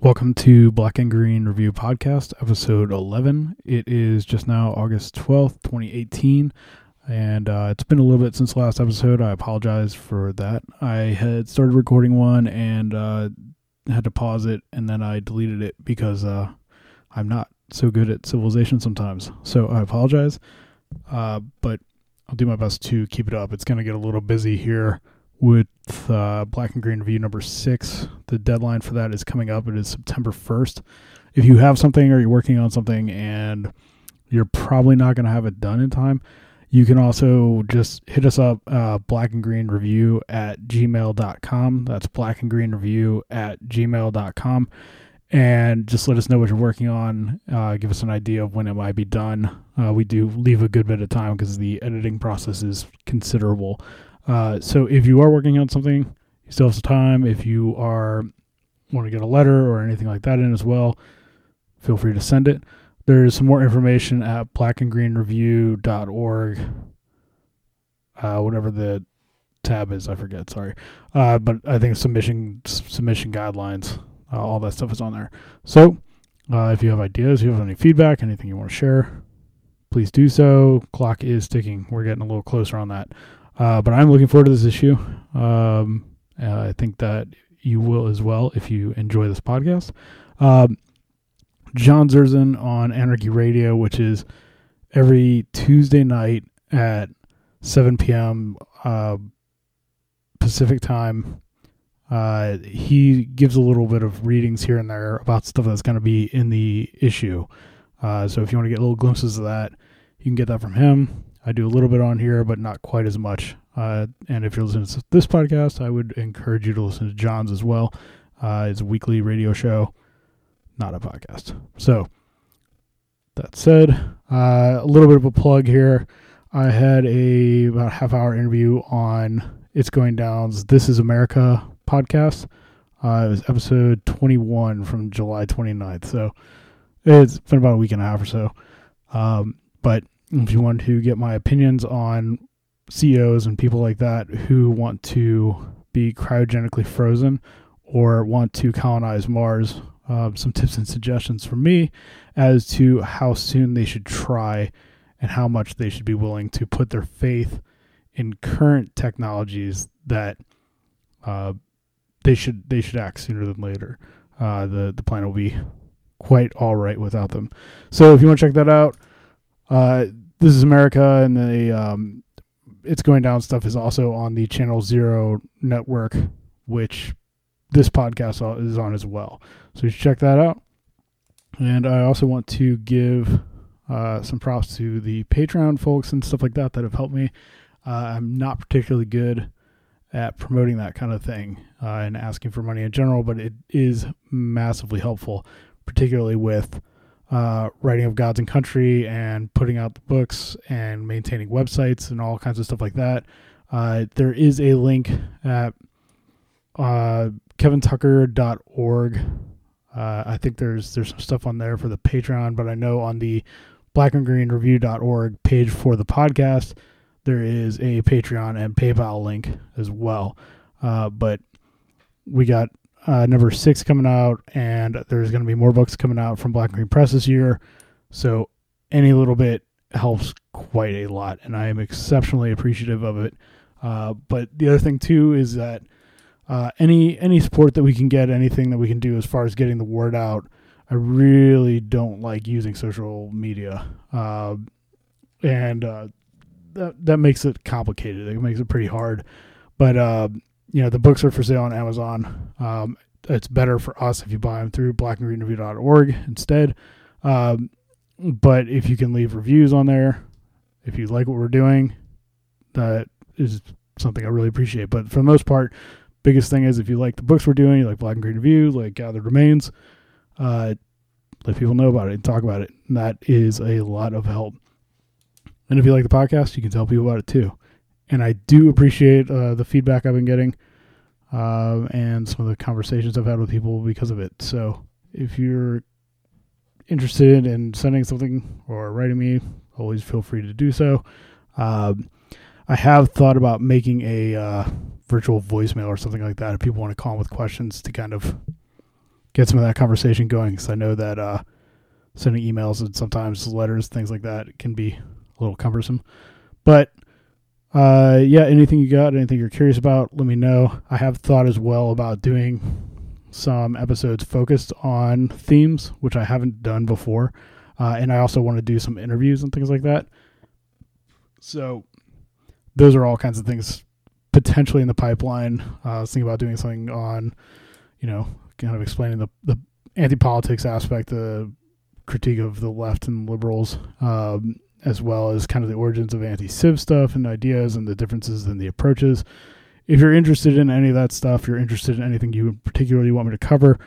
Welcome to Black and Green Review Podcast, episode 11. It is just now August 12th, 2018, and uh, it's been a little bit since last episode. I apologize for that. I had started recording one and uh, had to pause it, and then I deleted it because uh, I'm not so good at civilization sometimes. So I apologize, uh, but I'll do my best to keep it up. It's going to get a little busy here with uh, Black and Green Review number six. The deadline for that is coming up. It is September 1st. If you have something or you're working on something and you're probably not going to have it done in time, you can also just hit us up, uh, black and green review at gmail.com. That's black and green review at gmail.com. And just let us know what you're working on. Uh, give us an idea of when it might be done. Uh, we do leave a good bit of time because the editing process is considerable. Uh, so if you are working on something, you still have some time. If you are want to get a letter or anything like that in as well, feel free to send it. There's some more information at blackandgreenreview.org. Uh, whatever the tab is, I forget. Sorry, uh, but I think submission submission guidelines, uh, all that stuff is on there. So uh, if you have ideas, if you have any feedback, anything you want to share, please do so. Clock is ticking. We're getting a little closer on that. Uh, but I'm looking forward to this issue. Um, uh, I think that you will as well if you enjoy this podcast. Um, John Zerzan on Anarchy Radio, which is every Tuesday night at 7 p.m. Uh, Pacific time. Uh, he gives a little bit of readings here and there about stuff that's going to be in the issue. Uh, so if you want to get little glimpses of that, you can get that from him. I do a little bit on here, but not quite as much. Uh, and if you're listening to this podcast, I would encourage you to listen to John's as well. Uh, it's a weekly radio show, not a podcast. So, that said, uh, a little bit of a plug here. I had a about half hour interview on It's Going Down's This Is America podcast. Uh, it was episode 21 from July 29th. So it's been about a week and a half or so. Um, but if you want to get my opinions on CEOs and people like that who want to be cryogenically frozen or want to colonize Mars, uh, some tips and suggestions from me as to how soon they should try and how much they should be willing to put their faith in current technologies that uh, they should they should act sooner than later. Uh, the the plan will be quite all right without them. So if you want to check that out, uh, this is America, and the um, it's going down stuff is also on the Channel Zero network, which this podcast is on as well. So you should check that out. And I also want to give uh, some props to the Patreon folks and stuff like that that have helped me. Uh, I'm not particularly good at promoting that kind of thing uh, and asking for money in general, but it is massively helpful, particularly with uh, writing of gods and country and putting out the books and maintaining websites and all kinds of stuff like that. Uh, there is a link at uh, kevintucker.org. Uh, I think there's there's some stuff on there for the Patreon, but I know on the blackandgreenreview.org page for the podcast, there is a Patreon and PayPal link as well. Uh, but we got uh, number six coming out, and there's going to be more books coming out from Black and Green Press this year. So any little bit helps quite a lot, and I am exceptionally appreciative of it. Uh, but the other thing too is that uh, any any support that we can get, anything that we can do as far as getting the word out, I really don't like using social media, uh, and uh, that that makes it complicated. It makes it pretty hard. But uh, you know the books are for sale on Amazon. Um, it's better for us if you buy them through blackandgreenreview.org instead. Um, but if you can leave reviews on there, if you like what we're doing, that is something I really appreciate. But for the most part, biggest thing is if you like the books we're doing, you like Black and Green Review, like Gathered Remains, uh, let people know about it and talk about it. And that is a lot of help. And if you like the podcast, you can tell people about it too and I do appreciate uh, the feedback I've been getting uh, and some of the conversations I've had with people because of it. So if you're interested in sending something or writing me, always feel free to do so. Um, I have thought about making a uh, virtual voicemail or something like that if people want to call with questions to kind of get some of that conversation going because I know that uh, sending emails and sometimes letters, things like that, can be a little cumbersome. But uh, yeah, anything you got, anything you're curious about, let me know. I have thought as well about doing some episodes focused on themes, which I haven't done before. Uh, and I also want to do some interviews and things like that. So those are all kinds of things potentially in the pipeline. Uh, I was thinking about doing something on, you know, kind of explaining the, the anti politics aspect, the critique of the left and liberals, um, as well as kind of the origins of anti civ stuff and ideas and the differences in the approaches. If you're interested in any of that stuff, you're interested in anything you particularly want me to cover,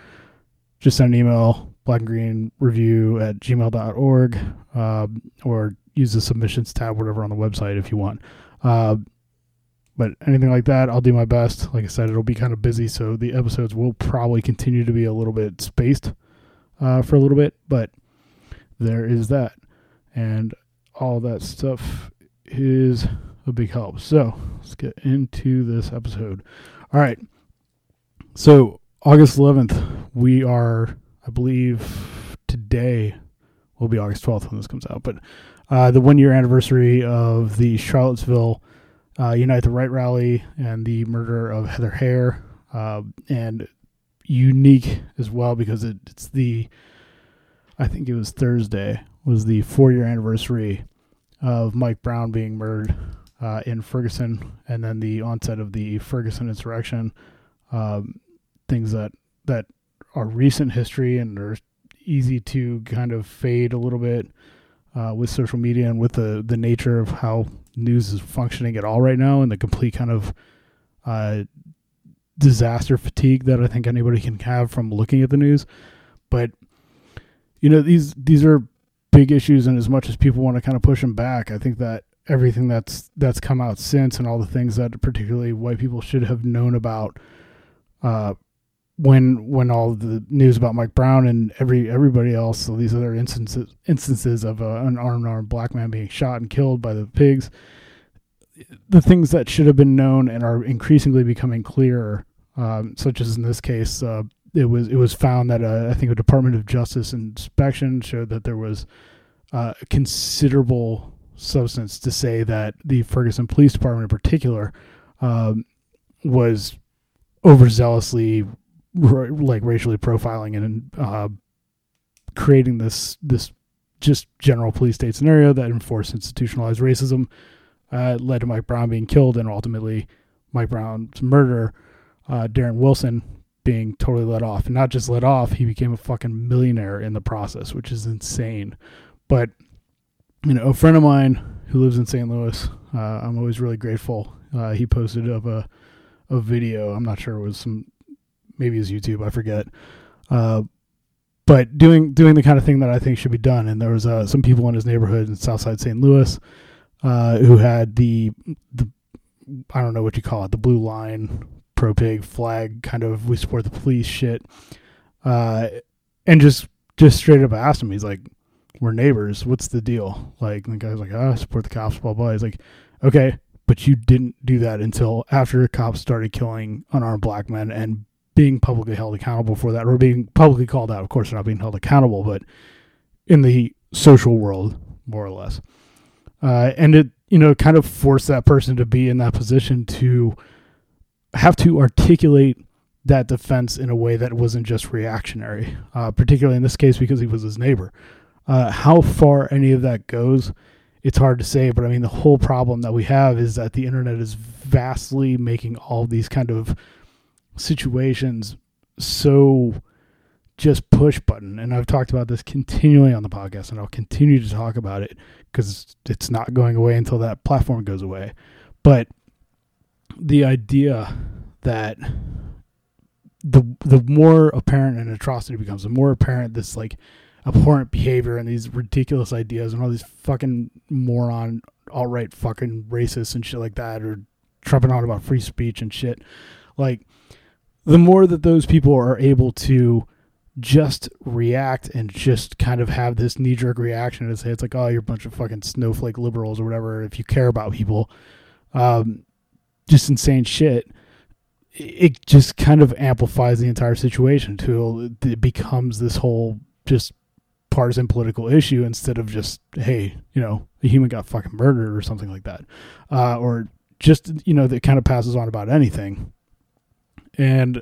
just send an email, black and green review at gmail.org, um, or use the submissions tab, whatever on the website if you want. Uh, but anything like that, I'll do my best. Like I said, it'll be kind of busy, so the episodes will probably continue to be a little bit spaced uh, for a little bit, but there is that. And all that stuff is a big help. So let's get into this episode. All right. So August 11th, we are, I believe, today will be August 12th when this comes out, but uh, the one year anniversary of the Charlottesville uh, Unite the Right rally and the murder of Heather Heyer, uh, and unique as well because it, it's the, I think it was Thursday, was the four year anniversary of Mike Brown being murdered uh, in Ferguson, and then the onset of the Ferguson insurrection. Um, things that that are recent history and are easy to kind of fade a little bit uh, with social media and with the the nature of how news is functioning at all right now, and the complete kind of uh, disaster fatigue that I think anybody can have from looking at the news. But you know these these are big issues, and as much as people want to kind of push them back, I think that everything that's that's come out since and all the things that particularly white people should have known about uh, when when all the news about Mike Brown and every everybody else, so these other instances instances of uh, an unarmed black man being shot and killed by the pigs, the things that should have been known and are increasingly becoming clearer, um, such as in this case, uh, it was it was found that uh, I think a Department of Justice inspection showed that there was uh, considerable substance to say that the Ferguson Police Department in particular um, was overzealously like racially profiling and uh, creating this this just general police state scenario that enforced institutionalized racism uh, led to Mike Brown being killed and ultimately Mike Brown's murder, uh, Darren Wilson being totally let off. And not just let off, he became a fucking millionaire in the process, which is insane. But you know, a friend of mine who lives in St. Louis, uh, I'm always really grateful. Uh, he posted of a a video. I'm not sure it was some, maybe his YouTube. I forget. Uh, but doing doing the kind of thing that I think should be done. And there was uh, some people in his neighborhood in Southside St. Louis uh, who had the the I don't know what you call it, the blue line pro pig flag kind of we support the police shit. Uh, and just just straight up asked him, he's like, we're neighbors. What's the deal? Like, the guy's like, oh, I support the cops, blah, blah. He's like, okay, but you didn't do that until after cops started killing unarmed black men and being publicly held accountable for that, or being publicly called out. Of course, they're not being held accountable, but in the social world, more or less. Uh, and it, you know, kind of forced that person to be in that position to have to articulate that defense in a way that wasn't just reactionary, uh, particularly in this case because he was his neighbor. Uh, how far any of that goes, it's hard to say. But I mean, the whole problem that we have is that the internet is vastly making all these kind of situations so just push button. And I've talked about this continually on the podcast, and I'll continue to talk about it because it's not going away until that platform goes away. But the idea that the the more apparent an atrocity becomes, the more apparent this like abhorrent behavior and these ridiculous ideas and all these fucking moron alt-right fucking racists and shit like that or trumping on about free speech and shit. Like the more that those people are able to just react and just kind of have this knee jerk reaction and say it's like, oh, you're a bunch of fucking snowflake liberals or whatever. If you care about people, um, just insane shit. it just kind of amplifies the entire situation till it becomes this whole just partisan political issue instead of just hey you know a human got fucking murdered or something like that uh, or just you know that kind of passes on about anything and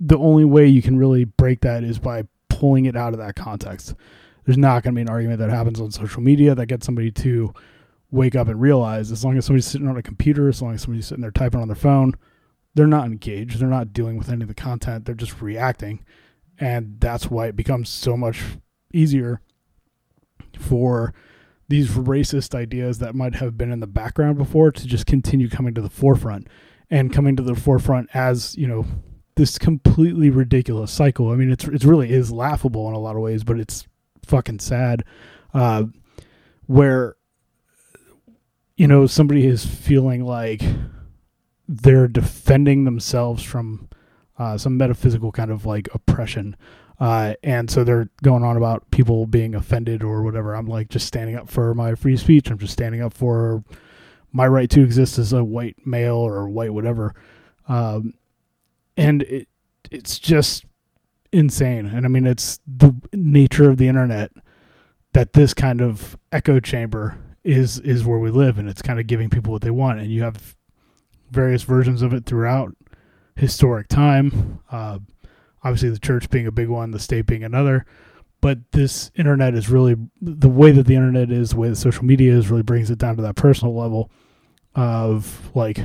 the only way you can really break that is by pulling it out of that context there's not going to be an argument that happens on social media that gets somebody to wake up and realize as long as somebody's sitting on a computer as long as somebody's sitting there typing on their phone they're not engaged they're not dealing with any of the content they're just reacting and that's why it becomes so much easier for these racist ideas that might have been in the background before to just continue coming to the forefront and coming to the forefront as you know this completely ridiculous cycle. I mean, it's it really is laughable in a lot of ways, but it's fucking sad. Uh, where you know somebody is feeling like they're defending themselves from uh, some metaphysical kind of like oppression uh, and so they're going on about people being offended or whatever. I'm like just standing up for my free speech. I'm just standing up for my right to exist as a white male or white whatever. Um, and it it's just insane. And I mean, it's the nature of the internet that this kind of echo chamber is is where we live, and it's kind of giving people what they want. And you have various versions of it throughout historic time. Uh, obviously the church being a big one, the state being another. But this internet is really the way that the internet is, the way that social media is, really brings it down to that personal level of like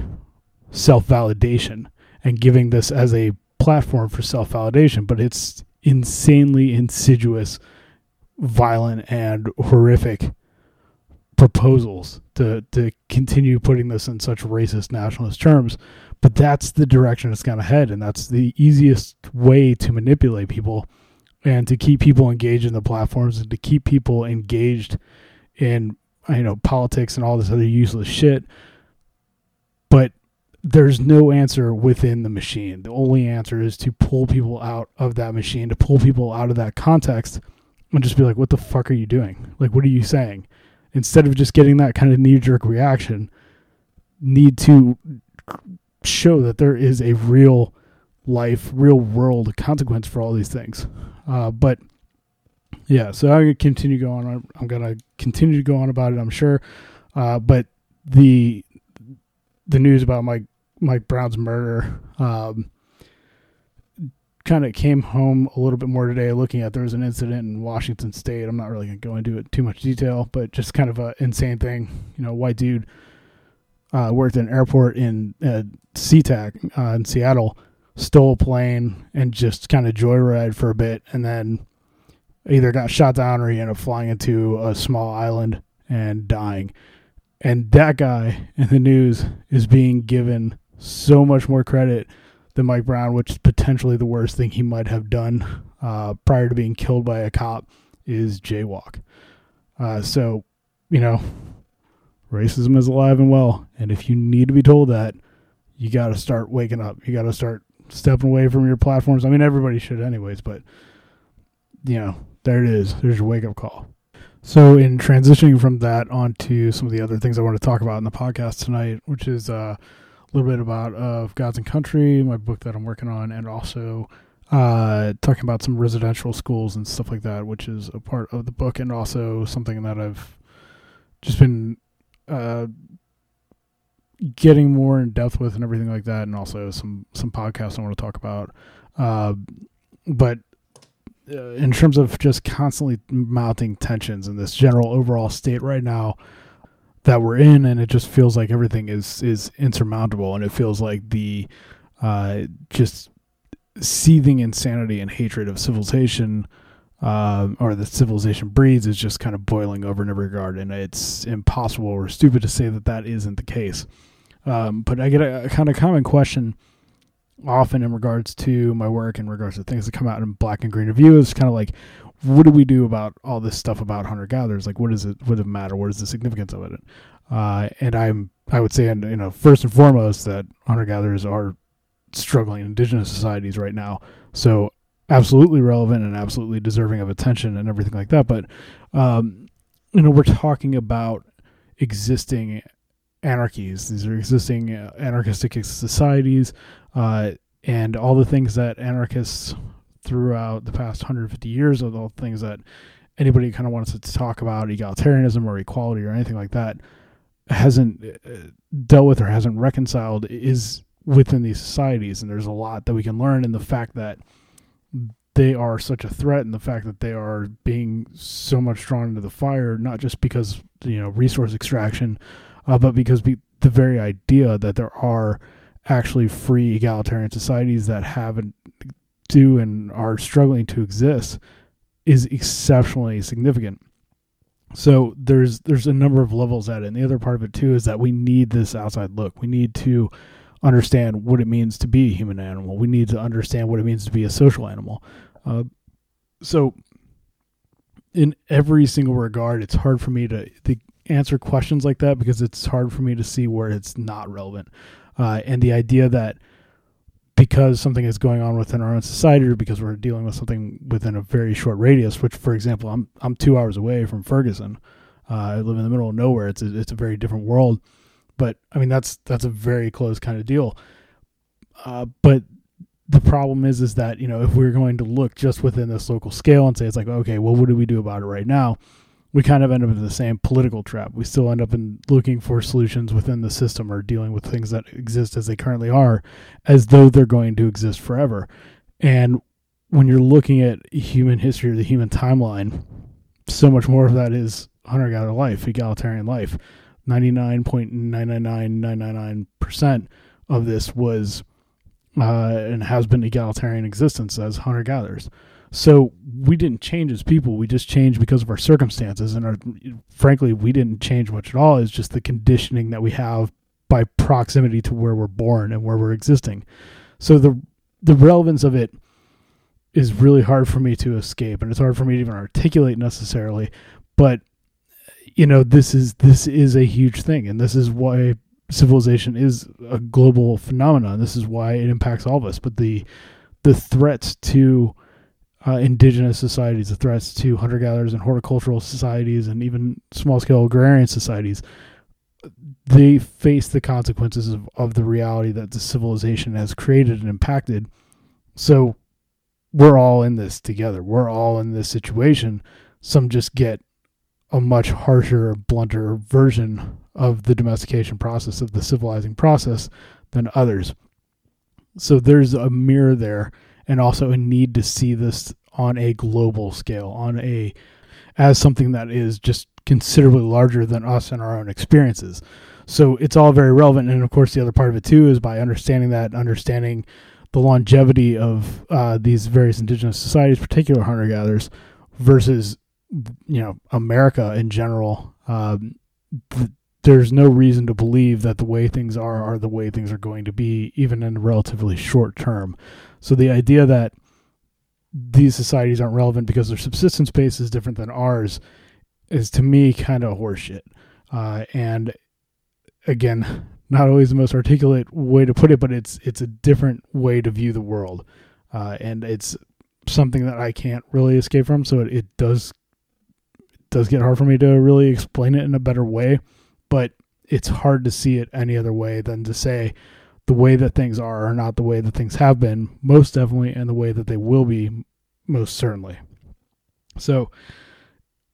self validation and giving this as a platform for self validation. But it's insanely insidious, violent, and horrific proposals to to continue putting this in such racist nationalist terms but that's the direction it's going to head and that's the easiest way to manipulate people and to keep people engaged in the platforms and to keep people engaged in you know politics and all this other useless shit. But there's no answer within the machine. The only answer is to pull people out of that machine to pull people out of that context and just be like what the fuck are you doing? Like what are you saying instead of just getting that kind of knee jerk reaction need to show that there is a real life, real world consequence for all these things. Uh, but yeah, so I'm gonna continue going on. I'm gonna continue to go on about it. I'm sure. Uh, but the the news about Mike Mike Brown's murder um, kind of came home a little bit more today. Looking at there was an incident in Washington State. I'm not really gonna go into it too much detail, but just kind of an insane thing. You know, white dude uh, worked at an airport in uh, SeaTac uh, in Seattle, stole a plane and just kind of joyride for a bit, and then either got shot down or he ended up flying into a small island and dying. And that guy in the news is being given so much more credit than Mike Brown, which is potentially the worst thing he might have done uh, prior to being killed by a cop, is jaywalk. Uh, so, you know, racism is alive and well. And if you need to be told that, you got to start waking up. You got to start stepping away from your platforms. I mean, everybody should, anyways, but, you know, there it is. There's your wake up call. So, in transitioning from that onto some of the other things I want to talk about in the podcast tonight, which is uh, a little bit about uh, Gods and Country, my book that I'm working on, and also uh, talking about some residential schools and stuff like that, which is a part of the book, and also something that I've just been uh, getting more in depth with and everything like that, and also some some podcasts I want to talk about. Uh, but uh, in terms of just constantly mounting tensions in this general overall state right now that we're in, and it just feels like everything is is insurmountable, and it feels like the uh, just seething insanity and hatred of civilization uh, or the civilization breeds is just kind of boiling over in every regard, and it's impossible or stupid to say that that isn't the case. Um, but I get a, a, kind of common question often in regards to my work, in regards to things that come out in Black and Green Review, is kind of like, what do we do about all this stuff about hunter gatherers? Like, what is it, what does it matter? What is the significance of it? Uh, and I'm, I would say, and you know, first and foremost, that hunter gatherers are struggling indigenous societies right now. So absolutely relevant and absolutely deserving of attention and everything like that. But um, you know, we're talking about existing anarchies. These are existing uh, anarchistic societies, uh, and all the things that anarchists throughout the past 150 years, of all the things that anybody kind of wants to talk about, egalitarianism or equality or anything like that, hasn't uh, dealt with or hasn't reconciled, is within these societies. And there's a lot that we can learn in the fact that they are such a threat and the fact that they are being so much drawn into the fire, not just because, you know, resource extraction, uh, but because be, the very idea that there are actually free egalitarian societies that haven't do and are struggling to exist is exceptionally significant. So there's there's a number of levels at it. And the other part of it too is that we need this outside look. We need to understand what it means to be a human animal. We need to understand what it means to be a social animal. Uh, so in every single regard, it's hard for me to, to answer questions like that because it's hard for me to see where it's not relevant. Uh, and the idea that because something is going on within our own society or because we're dealing with something within a very short radius, which, for example, I'm I'm two hours away from Ferguson. Uh, I live in the middle of nowhere. It's a, it's a very different world, but I mean that's that's a very close kind of deal. Uh, but the problem is is that you know if we're going to look just within this local scale and say it's like okay, well, what do we do about it right now? We kind of end up in the same political trap. We still end up in looking for solutions within the system or dealing with things that exist as they currently are, as though they're going to exist forever. And when you're looking at human history or the human timeline, so much more of that is hunter gatherer life, egalitarian life. 99.999999% of this was uh, and has been egalitarian existence as hunter gatherers. So we didn't change as people. We just changed because of our circumstances, and our frankly, we didn't change much at all. It's just the conditioning that we have by proximity to where we're born and where we're existing. So the the relevance of it is really hard for me to escape, and it's hard for me to even articulate necessarily. But you know, this is this is a huge thing, and this is why civilization is a global phenomenon. This is why it impacts all of us. But the the threats to uh, indigenous societies, the threats to hunter gatherers and horticultural societies, and even small scale agrarian societies, they face the consequences of, of the reality that the civilization has created and impacted. So we're all in this together. We're all in this situation. Some just get a much harsher, blunter version of the domestication process, of the civilizing process, than others. So there's a mirror there and also a need to see this on a global scale, on a as something that is just considerably larger than us and our own experiences. So it's all very relevant, and of course, the other part of it too is by understanding that, understanding the longevity of uh, these various indigenous societies, particular hunter gatherers, versus you know America in general. Um, th- there's no reason to believe that the way things are are the way things are going to be, even in a relatively short term. So the idea that these societies aren't relevant because their subsistence base is different than ours is to me kind of horseshit. Uh, and again, not always the most articulate way to put it, but it's it's a different way to view the world, uh, and it's something that I can't really escape from. So it, it does it does get hard for me to really explain it in a better way, but it's hard to see it any other way than to say, the way that things are are not the way that things have been, most definitely, and the way that they will be, most certainly. So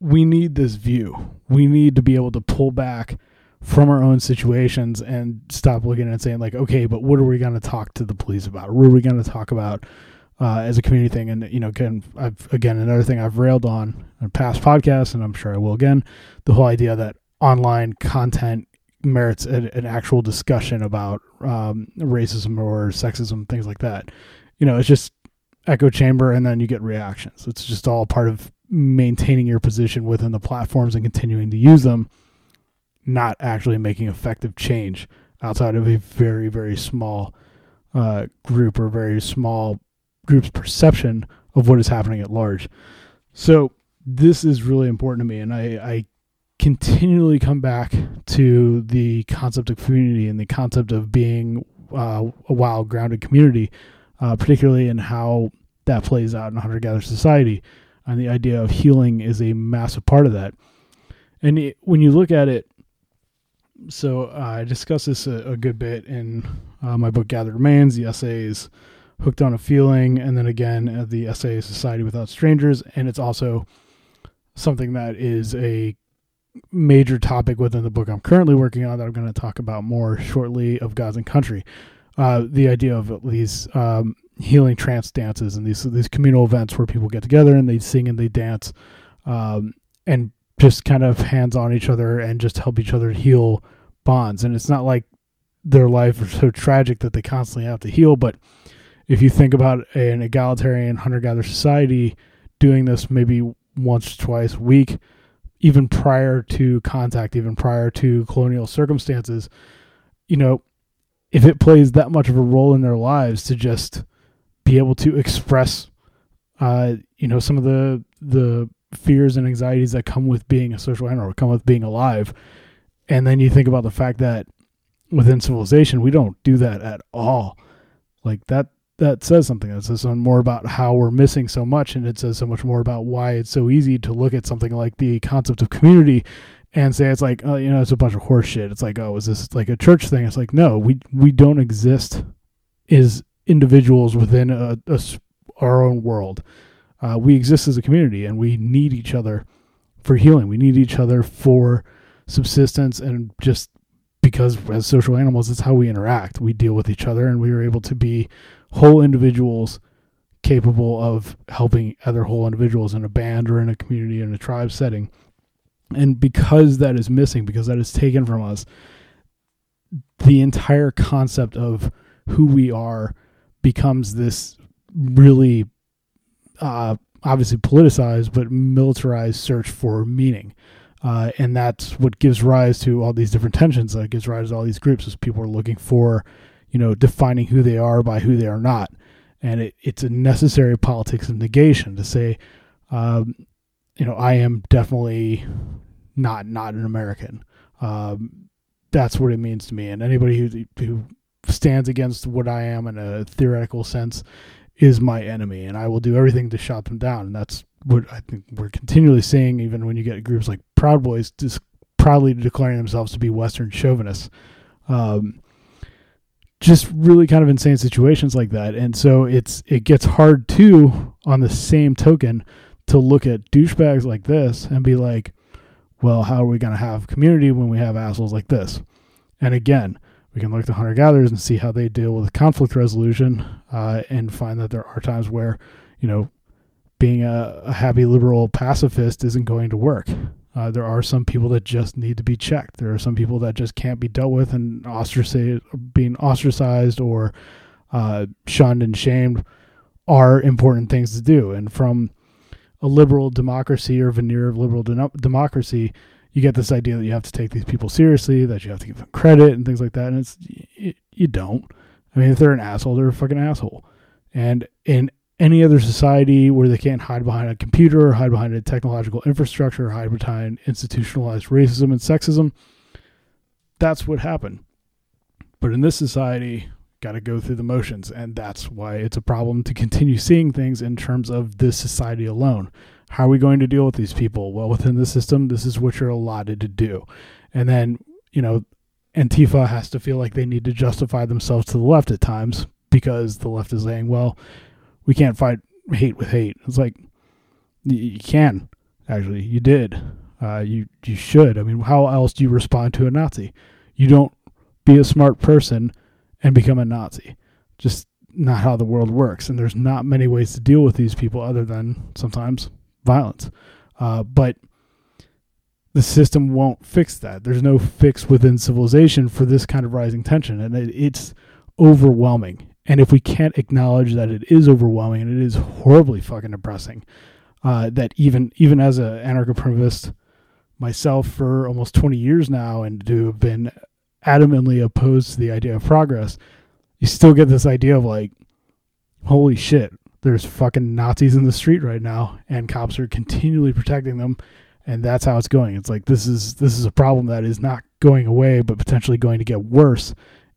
we need this view. We need to be able to pull back from our own situations and stop looking and saying like, okay, but what are we going to talk to the police about? What are we going to talk about uh, as a community thing? And you know, again, I've again another thing I've railed on in past podcasts, and I'm sure I will again, the whole idea that online content merits an, an actual discussion about um, racism or sexism, things like that. You know, it's just echo chamber, and then you get reactions. It's just all part of maintaining your position within the platforms and continuing to use them, not actually making effective change outside of a very very small uh, group or very small group's perception of what is happening at large. So this is really important to me, and I, I continually come back to the concept of community and the concept of being uh, a wild, grounded community, uh, particularly in how that plays out in a hunter gatherer society. And the idea of healing is a massive part of that. And it, when you look at it, so uh, I discuss this a, a, good bit in uh, my book Gathered Remains, the essays Hooked on a Feeling, and then again the essay Society Without Strangers. And it's also something that is a major topic within the book I'm currently working on that I'm going to talk about more shortly of Gods and Country. Uh, the idea of these um, healing trance dances and these these communal events where people get together and they sing and they dance, um, and just kind of hands on each other and just help each other heal bonds. And it's not like their life is so tragic that they constantly have to heal, but if you think about an egalitarian hunter gatherer society doing this maybe once, twice a week, even prior to contact, even prior to colonial circumstances, you know, if it plays that much of a role in their lives to just be able to express, uh, you know, some of the the fears and anxieties that come with being a social animal, come with being alive. And then you think about the fact that within civilization, we don't do that at all. Like that, that says something. It says something more about how we're missing so much, and it says so much more about why it's so easy to look at something like the concept of community and say it's like, oh, you know, it's a bunch of horseshit. It's like, oh, is this like a church thing? It's like, no, we we don't exist as individuals within a, a our own world uh, we exist as a community and we need each other for healing. We need each other for subsistence and just because as social animals, it's how we interact. We deal with each other and we are able to be whole individuals capable of helping other whole individuals in a band or in a community in a tribe setting. And because that is missing, because that is taken from us, the entire concept of who we are becomes this really uh, obviously politicized but militarized search for meaning. Uh, and that's what gives rise to all these different tensions. That gives rise to all these groups as people are looking for, you know, defining who they are by who they are not. And it, it's a necessary politics of negation to say, um, you know, I am definitely not not an American. Um, that's what it means to me. And anybody who who stands against what I am in a theoretical sense is my enemy, and I will do everything to shut them down. And that's what I think we're continually seeing, even when you get groups like Proud Boys just proudly declaring themselves to be Western chauvinists. Um, just really kind of insane situations like that, and so it's it gets hard too. On the same token, to look at douchebags like this and be like, well, how are we going to have community when we have assholes like this? And again, we can look at the hunter gatherers and see how they deal with conflict resolution uh, and find that there are times where you know being a, a happy liberal pacifist isn't going to work uh, there are some people that just need to be checked there are some people that just can't be dealt with and ostracized being ostracized or uh, shunned and shamed are important things to do and from a liberal democracy or veneer of liberal de- democracy you get this idea that you have to take these people seriously, that you have to give them credit and things like that. And it's you, you don't. I mean, if they're an asshole, they're a fucking asshole. And in any other society where they can't hide behind a computer hide behind a technological infrastructure hide behind institutionalized racism and sexism, that's what happened. But in this society, got to go through the motions. And that's why it's a problem to continue seeing things in terms of this society alone. How are we going to deal with these people? Well, within the system, this is what you're allotted to do. And then, you know, Antifa has to feel like they need to justify themselves to the left at times because the left is saying, well, we can't fight hate with hate. It's like, you can, actually. You did. Uh, you, you should. I mean, how else do you respond to a Nazi? You don't be a smart person and become a Nazi. Just not how the world works. And there's not many ways to deal with these people other than sometimes violence. Uh, but the system won't fix that. There's no fix within civilization for this kind of rising tension, and it, it's overwhelming. And if we can't acknowledge that it is overwhelming and it is horribly fucking depressing, uh, that even even as an anarcho-primitivist myself for almost 20 years now, and to have been adamantly opposed to the idea of progress, you still get this idea of like, holy shit, there's fucking Nazis in the street right now, and cops are continually protecting them, and that's how it's going. It's like this is this is a problem that is not going away, but potentially going to get worse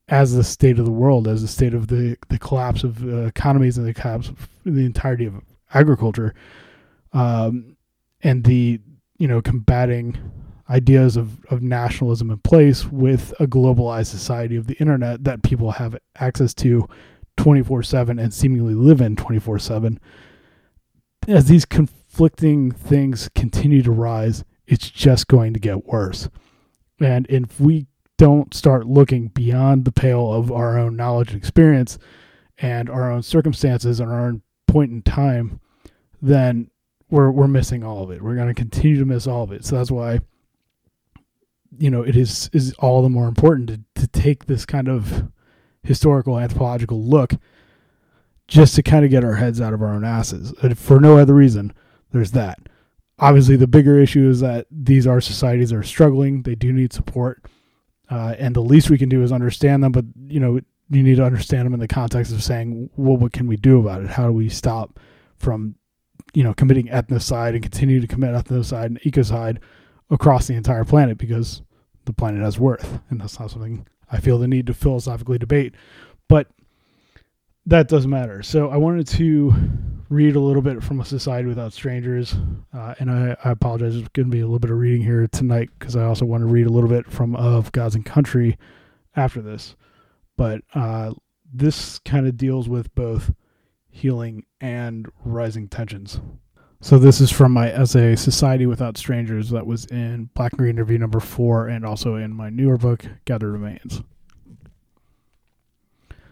as the state of the world, as the state of the the collapse of uh, economies and the collapse of the entirety of agriculture, um, and the you know combating ideas of, of nationalism in place with a globalized society of the internet that people have access to 24 7 and seemingly live in 24 7. As these conflicting things continue to rise, it's just going to get worse. And if we don't start looking beyond the pale of our own knowledge and experience and our own circumstances and our own point in time, then we're we're missing all of it. We're going to continue to miss all of it. So that's why you know it is is all the more important to, to take this kind of historical anthropological look just to kind of get our heads out of our own asses. And for no other reason, there's that. Obviously, the bigger issue is that these are societies that are struggling. They do need support. Uh, and the least we can do is understand them. But, you know, you need to understand them in the context of saying, well, what can we do about it? How do we stop from, you know, committing ethnocide and continue to commit ethnocide and ecocide across the entire planet because the planet has worth. And that's not something I feel the need to philosophically debate. But that doesn't matter. So I wanted to read a little bit from A Society Without Strangers. Uh, and I, I apologize. There's going to be a little bit of reading here tonight because I also want to read a little bit from Of Gods and Country after this. But uh, this kind of deals with both healing and rising tensions. So this is from my essay Society Without Strangers that was in Black and Green Interview number four and also in my newer book, Gathered Remains.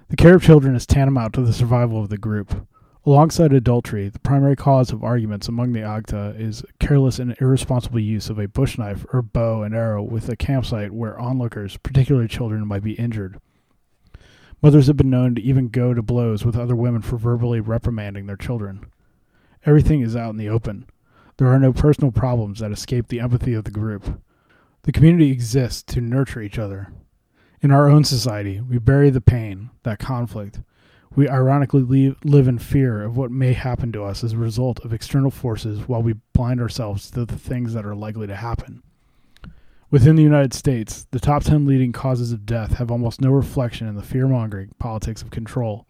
The care of children is tantamount to the survival of the group. Alongside adultery, the primary cause of arguments among the Agta is careless and irresponsible use of a bush knife or bow and arrow with a campsite where onlookers, particularly children, might be injured. Mothers have been known to even go to blows with other women for verbally reprimanding their children. Everything is out in the open. There are no personal problems that escape the empathy of the group. The community exists to nurture each other. In our own society, we bury the pain, that conflict. We ironically leave, live in fear of what may happen to us as a result of external forces while we blind ourselves to the things that are likely to happen. Within the United States, the top 10 leading causes of death have almost no reflection in the fear mongering politics of control.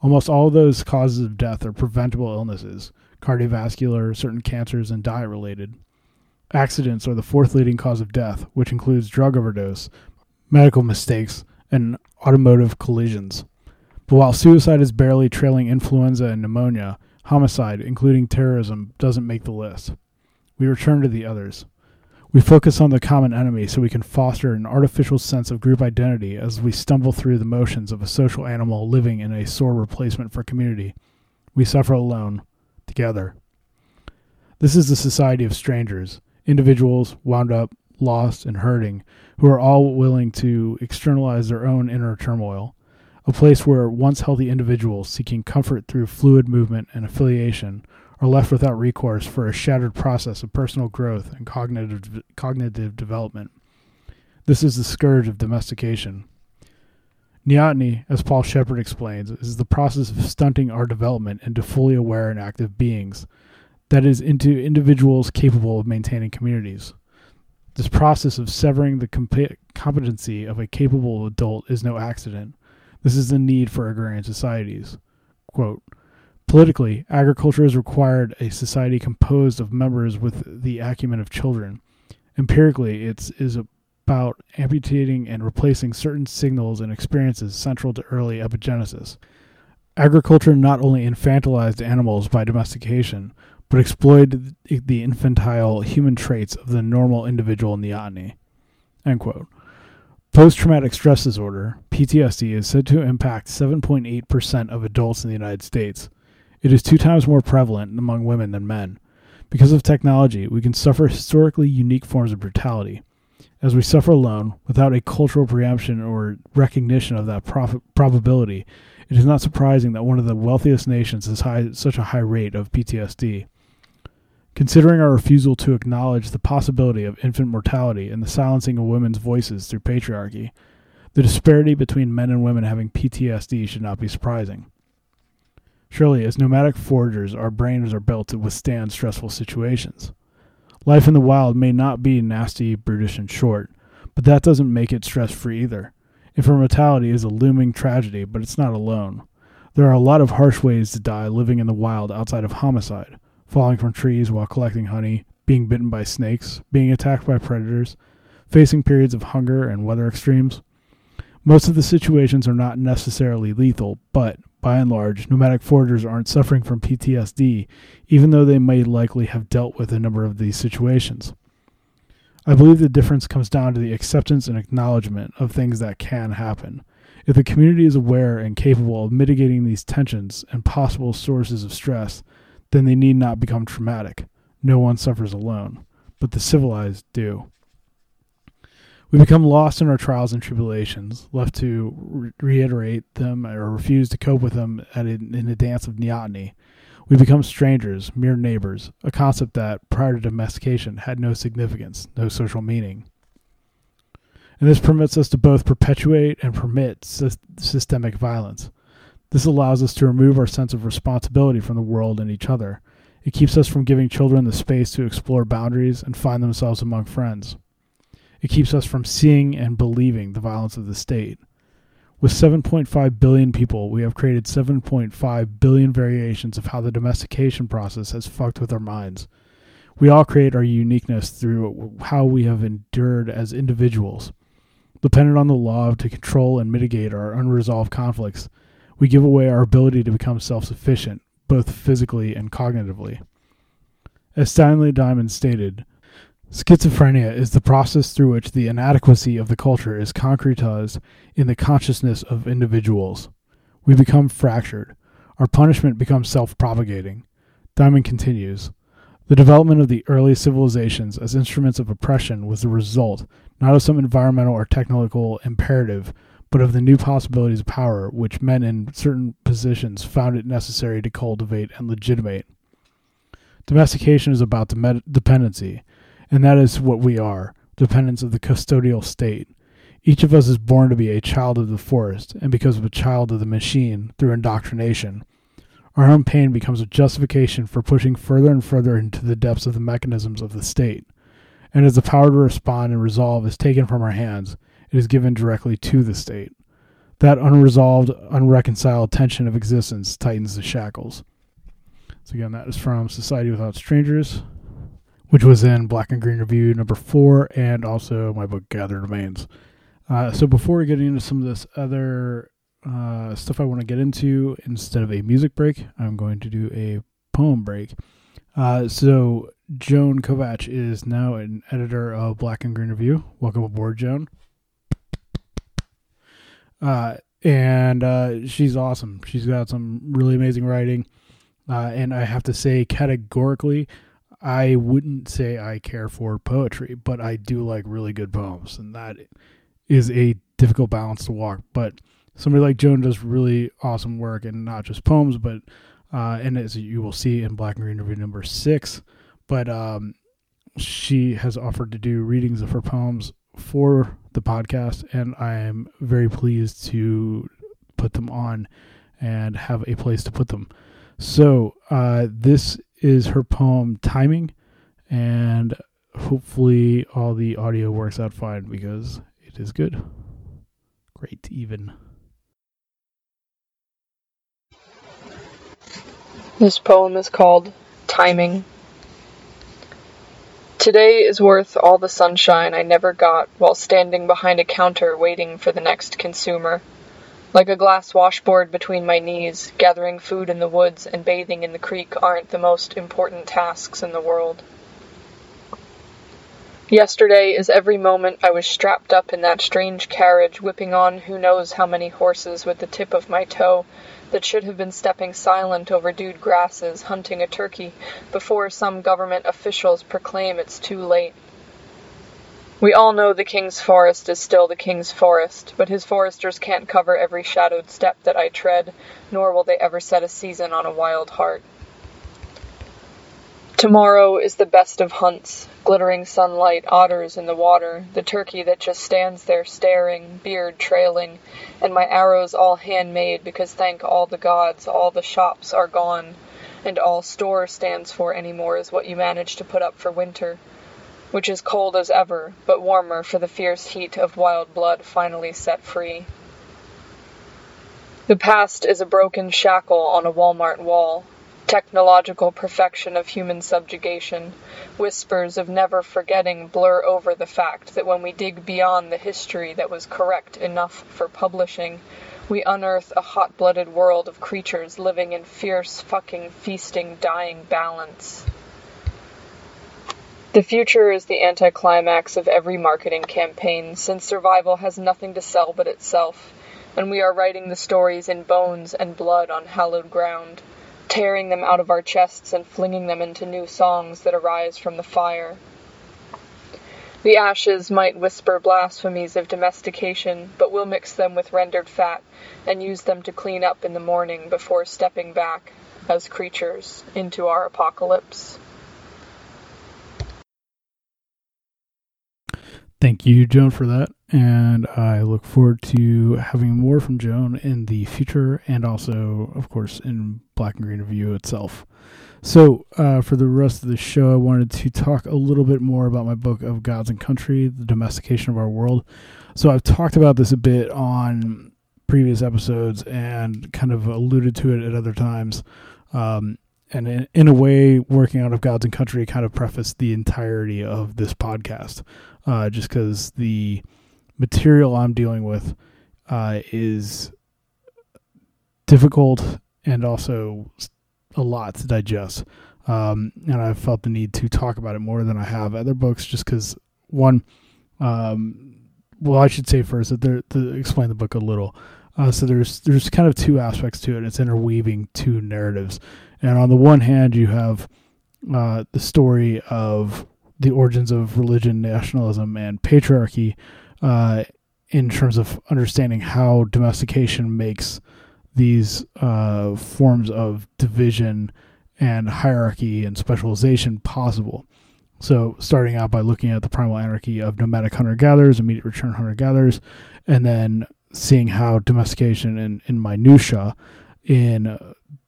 Almost all those causes of death are preventable illnesses, cardiovascular, certain cancers, and diet related. Accidents are the fourth leading cause of death, which includes drug overdose, medical mistakes, and automotive collisions. But while suicide is barely trailing influenza and pneumonia, homicide, including terrorism, doesn't make the list. We return to the others. We focus on the common enemy so we can foster an artificial sense of group identity as we stumble through the motions of a social animal living in a sore replacement for community. We suffer alone, together. This is the society of strangers, individuals wound up, lost, and hurting, who are all willing to externalize their own inner turmoil. A place where once healthy individuals seeking comfort through fluid movement and affiliation are left without recourse for a shattered process of personal growth and cognitive, cognitive development. This is the scourge of domestication. Neoteny, as Paul Shepard explains, is the process of stunting our development into fully aware and active beings, that is, into individuals capable of maintaining communities. This process of severing the comp- competency of a capable adult is no accident. This is the need for agrarian societies. Quote, Politically, agriculture has required a society composed of members with the acumen of children. Empirically, it is about amputating and replacing certain signals and experiences central to early epigenesis. Agriculture not only infantilized animals by domestication, but exploited the infantile human traits of the normal individual in the Neoteny. Post traumatic stress disorder, PTSD, is said to impact 7.8% of adults in the United States. It is two times more prevalent among women than men. Because of technology, we can suffer historically unique forms of brutality as we suffer alone, without a cultural preemption or recognition of that prof- probability, it is not surprising that one of the wealthiest nations has high, such a high rate of PTSD. Considering our refusal to acknowledge the possibility of infant mortality and the silencing of women's voices through patriarchy, the disparity between men and women having PTSD should not be surprising. Surely, as nomadic foragers, our brains are built to withstand stressful situations. Life in the wild may not be nasty, brutish, and short, but that doesn't make it stress free either. Infant mortality is a looming tragedy, but it's not alone. There are a lot of harsh ways to die living in the wild outside of homicide falling from trees while collecting honey, being bitten by snakes, being attacked by predators, facing periods of hunger and weather extremes. Most of the situations are not necessarily lethal, but by and large, nomadic foragers aren't suffering from PTSD, even though they may likely have dealt with a number of these situations. I believe the difference comes down to the acceptance and acknowledgement of things that can happen. If the community is aware and capable of mitigating these tensions and possible sources of stress, then they need not become traumatic. No one suffers alone, but the civilized do. We become lost in our trials and tribulations, left to re- reiterate them or refuse to cope with them a, in a dance of neoteny. We become strangers, mere neighbors, a concept that, prior to domestication, had no significance, no social meaning. And this permits us to both perpetuate and permit sy- systemic violence. This allows us to remove our sense of responsibility from the world and each other. It keeps us from giving children the space to explore boundaries and find themselves among friends. It keeps us from seeing and believing the violence of the state. With 7.5 billion people, we have created 7.5 billion variations of how the domestication process has fucked with our minds. We all create our uniqueness through how we have endured as individuals. Dependent on the law to control and mitigate our unresolved conflicts, we give away our ability to become self sufficient, both physically and cognitively. As Stanley Diamond stated, Schizophrenia is the process through which the inadequacy of the culture is concretized in the consciousness of individuals. We become fractured. Our punishment becomes self propagating. Diamond continues The development of the early civilizations as instruments of oppression was the result not of some environmental or technical imperative, but of the new possibilities of power which men in certain positions found it necessary to cultivate and legitimate. Domestication is about dependency and that is what we are dependents of the custodial state. Each of us is born to be a child of the forest, and because of a child of the machine through indoctrination. Our own pain becomes a justification for pushing further and further into the depths of the mechanisms of the state. And as the power to respond and resolve is taken from our hands, it is given directly to the state. That unresolved, unreconciled tension of existence tightens the shackles. So, again, that is from Society Without Strangers, which was in Black and Green Review number four, and also my book Gathered Remains. Uh, so before we get into some of this other uh, stuff I want to get into, instead of a music break, I'm going to do a poem break. Uh, so Joan Kovach is now an editor of Black and Green Review. Welcome aboard, Joan. Uh, and uh, she's awesome. She's got some really amazing writing. Uh, and I have to say, categorically, I wouldn't say I care for poetry, but I do like really good poems, and that is a difficult balance to walk. But somebody like Joan does really awesome work, and not just poems, but uh, and as you will see in Black and Green Review number six, but um, she has offered to do readings of her poems for the podcast, and I am very pleased to put them on and have a place to put them. So uh, this is her poem Timing, and hopefully all the audio works out fine because it is good. Great, even. This poem is called Timing. Today is worth all the sunshine I never got while standing behind a counter waiting for the next consumer like a glass washboard between my knees, gathering food in the woods and bathing in the creek aren't the most important tasks in the world. Yesterday is every moment I was strapped up in that strange carriage, whipping on who knows how many horses with the tip of my toe that should have been stepping silent over dewed grasses, hunting a turkey, before some government officials proclaim it's too late. We all know the King's Forest is still the King's Forest, but his foresters can't cover every shadowed step that I tread, nor will they ever set a season on a wild heart. Tomorrow is the best of hunts, glittering sunlight, otters in the water, the turkey that just stands there staring, beard trailing, and my arrows all handmade because thank all the gods, all the shops are gone, and all store stands for anymore is what you manage to put up for winter which is cold as ever, but warmer for the fierce heat of wild blood finally set free. The past is a broken shackle on a Walmart wall, technological perfection of human subjugation, whispers of never forgetting blur over the fact that when we dig beyond the history that was correct enough for publishing, we unearth a hot blooded world of creatures living in fierce, fucking, feasting, dying balance. The future is the anticlimax of every marketing campaign, since survival has nothing to sell but itself, and we are writing the stories in bones and blood on hallowed ground tearing them out of our chests and flinging them into new songs that arise from the fire. The ashes might whisper blasphemies of domestication, but we'll mix them with rendered fat and use them to clean up in the morning before stepping back, as creatures, into our apocalypse. Thank you, Joan, for that. And I look forward to having more from Joan in the future and also, of course, in Black and Green Review itself. So, uh, for the rest of the show, I wanted to talk a little bit more about my book of Gods and Country, The Domestication of Our World. So, I've talked about this a bit on previous episodes and kind of alluded to it at other times. Um, and in, in, a way, working out of Gods and Country kind of prefaced the entirety of this podcast uh, just because the material I'm dealing with uh, is difficult and also a lot to digest. Um, and I've felt the need to talk about it more than I have other books, just because one, um, well, I should say first that there to explain the book a little. Uh, so there's there's kind of two aspects to it. It's interweaving two narratives, and on the one hand, you have uh, the story of the origins of religion, nationalism, and patriarchy uh, in terms of understanding how domestication makes these uh, forms of division and hierarchy and specialization possible. So, starting out by looking at the primal anarchy of nomadic hunter gatherers, immediate return hunter gatherers, and then seeing how domestication in, in minutia in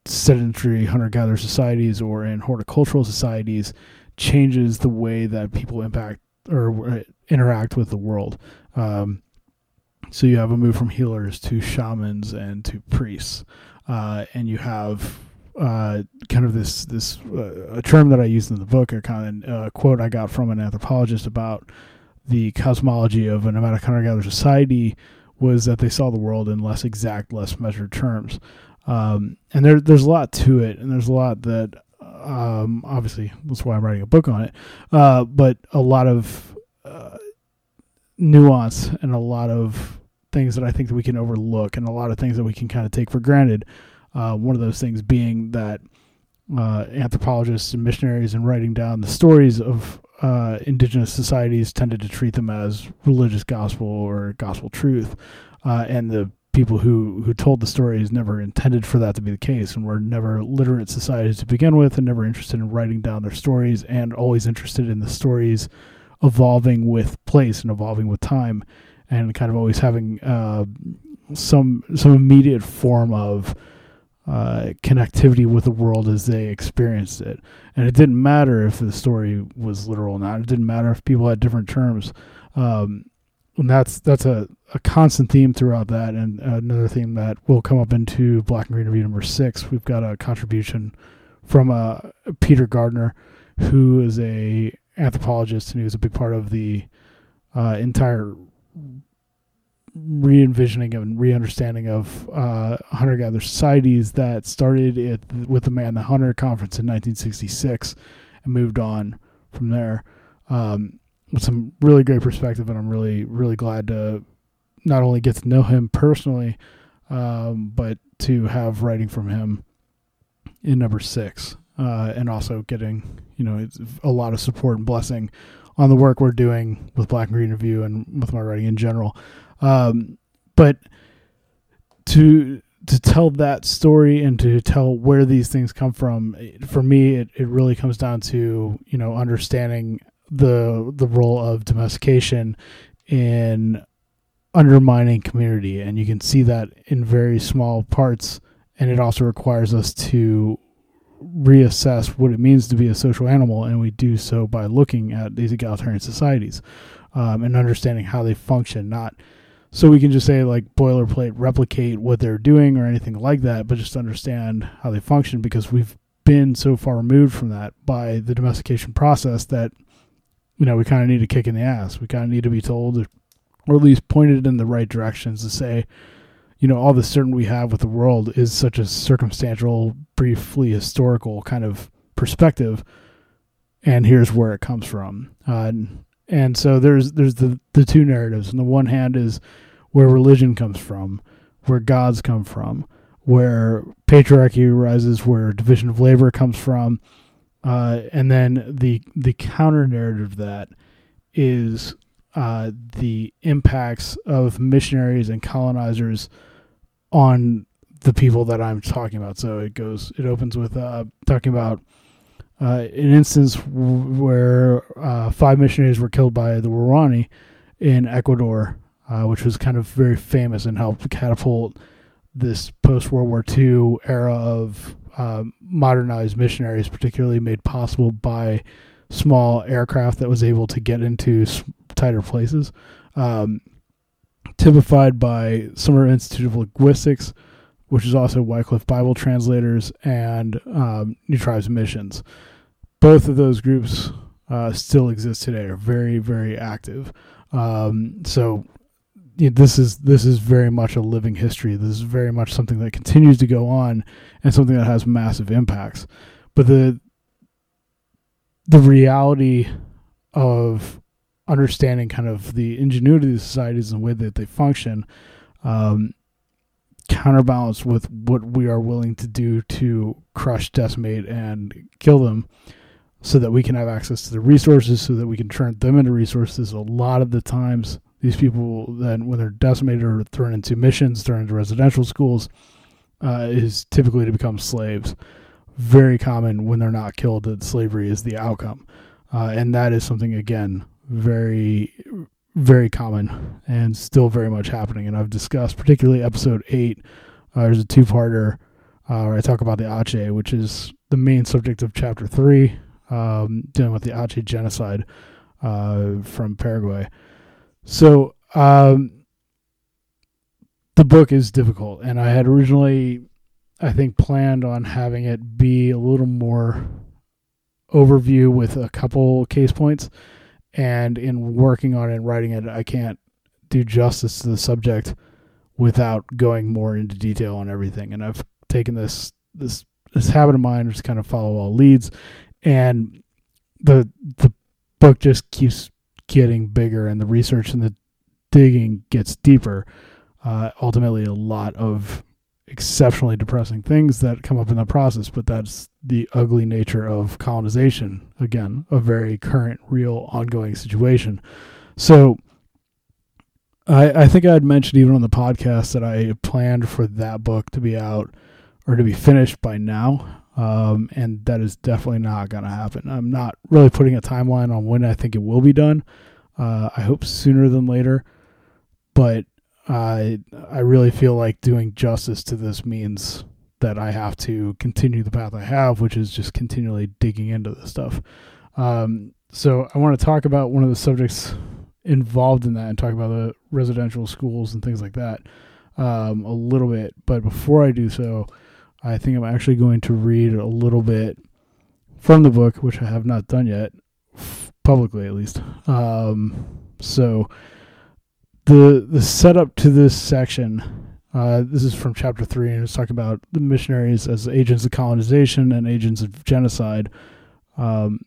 sedentary hunter gatherer societies or in horticultural societies changes the way that people impact or uh, interact with the world. Um, so you have a move from healers to shamans and to priests, uh, and you have uh, kind of this this uh, a term that I used in the book, a kind of uh, quote I got from an anthropologist about the cosmology of a nomadic hunter-gatherer society was that they saw the world in less exact, less measured terms. Um, and there, there's a lot to it, and there's a lot that um, obviously, that's why I'm writing a book on it. Uh, but a lot of uh, nuance and a lot of things that I think that we can overlook, and a lot of things that we can kind of take for granted. Uh, one of those things being that uh, anthropologists and missionaries, in writing down the stories of uh, indigenous societies, tended to treat them as religious gospel or gospel truth, uh, and the people who who told the stories never intended for that to be the case and were never literate societies to begin with and never interested in writing down their stories and always interested in the stories evolving with place and evolving with time and kind of always having uh, some some immediate form of uh, connectivity with the world as they experienced it. And it didn't matter if the story was literal or not. It didn't matter if people had different terms. Um, and that's that's a, a constant theme throughout that. And another theme that will come up into black and green review number six we've got a contribution from uh, peter gardner who is a anthropologist and he was a big part of the uh, entire re-envisioning and re-understanding of uh, hunter-gatherer societies that started at, with the man the hunter conference in 1966 and moved on from there. Um, some really great perspective, and I'm really really glad to not only get to know him personally, um, but to have writing from him in number six, uh, and also getting you know a lot of support and blessing on the work we're doing with Black and Green Review and with my writing in general. Um, but to to tell that story and to tell where these things come from, for me, it, it really comes down to you know understanding the the role of domestication in undermining community. And you can see that in very small parts. And it also requires us to reassess what it means to be a social animal. And we do so by looking at these egalitarian societies um, and understanding how they function. Not so we can just say like boilerplate replicate what they're doing or anything like that but just understand how they function because we've been so far removed from that by the domestication process that you know we kind of need a kick in the ass. We kind of need to be told, or at least pointed in the right directions to say, you know, all the certainty we have with the world is such a circumstantial, briefly historical kind of perspective, and here's where it comes from. Uh, and, and so there's there's the the two narratives. On the one hand is where religion comes from, where gods come from, where patriarchy arises, where division of labor comes from, uh, and then the the counter narrative of that is uh, the impacts of missionaries and colonizers on the people that I'm talking about. So it goes, it opens with uh, talking about uh, an instance where uh, five missionaries were killed by the Waorani in Ecuador, uh, which was kind of very famous and helped catapult this post World War II era of uh, modernized missionaries, particularly made possible by small aircraft that was able to get into tighter places. Um, typified by Summer Institute of Linguistics, which is also Wycliffe Bible Translators and um, New Tribes Missions. Both of those groups uh, still exist today, are very, very active. Um, so this is this is very much a living history. This is very much something that continues to go on and something that has massive impacts. But the the reality of understanding kind of the ingenuity of the societies and the way that they function um, counterbalance with what we are willing to do to crush, decimate, and kill them so that we can have access to the resources so that we can turn them into resources. A lot of the times, these people then, when they're decimated or thrown into missions, thrown into residential schools, uh, is typically to become slaves. Very common when they're not killed that slavery is the outcome. Uh, and that is something, again, very very common and still very much happening. And I've discussed, particularly episode eight, uh, there's a two parter uh, where I talk about the Ache, which is the main subject of chapter three, um, dealing with the Ache genocide uh, from Paraguay. So um, the book is difficult, and I had originally, I think, planned on having it be a little more overview with a couple case points and in working on it and writing it, I can't do justice to the subject without going more into detail on everything. And I've taken this this this habit of mine, just kind of follow all leads, and the the book just keeps getting bigger, and the research and the digging gets deeper. Uh, ultimately, a lot of exceptionally depressing things that come up in the process, but that's the ugly nature of colonization. Again, a very current, real, ongoing situation. So, I, I think I had mentioned even on the podcast that I planned for that book to be out or to be finished by now. Um, and that is definitely not going to happen. I'm not really putting a timeline on when I think it will be done. Uh, I hope sooner than later, but I I really feel like doing justice to this means that I have to continue the path I have, which is just continually digging into this stuff. Um, so I want to talk about one of the subjects involved in that and talk about the residential schools and things like that um, a little bit. But before I do so, I think I'm actually going to read a little bit from the book, which I have not done yet, publicly at least. Um, so the the setup to this section. Uh, this is from chapter three, and it's talking about the missionaries as agents of colonization and agents of genocide, um,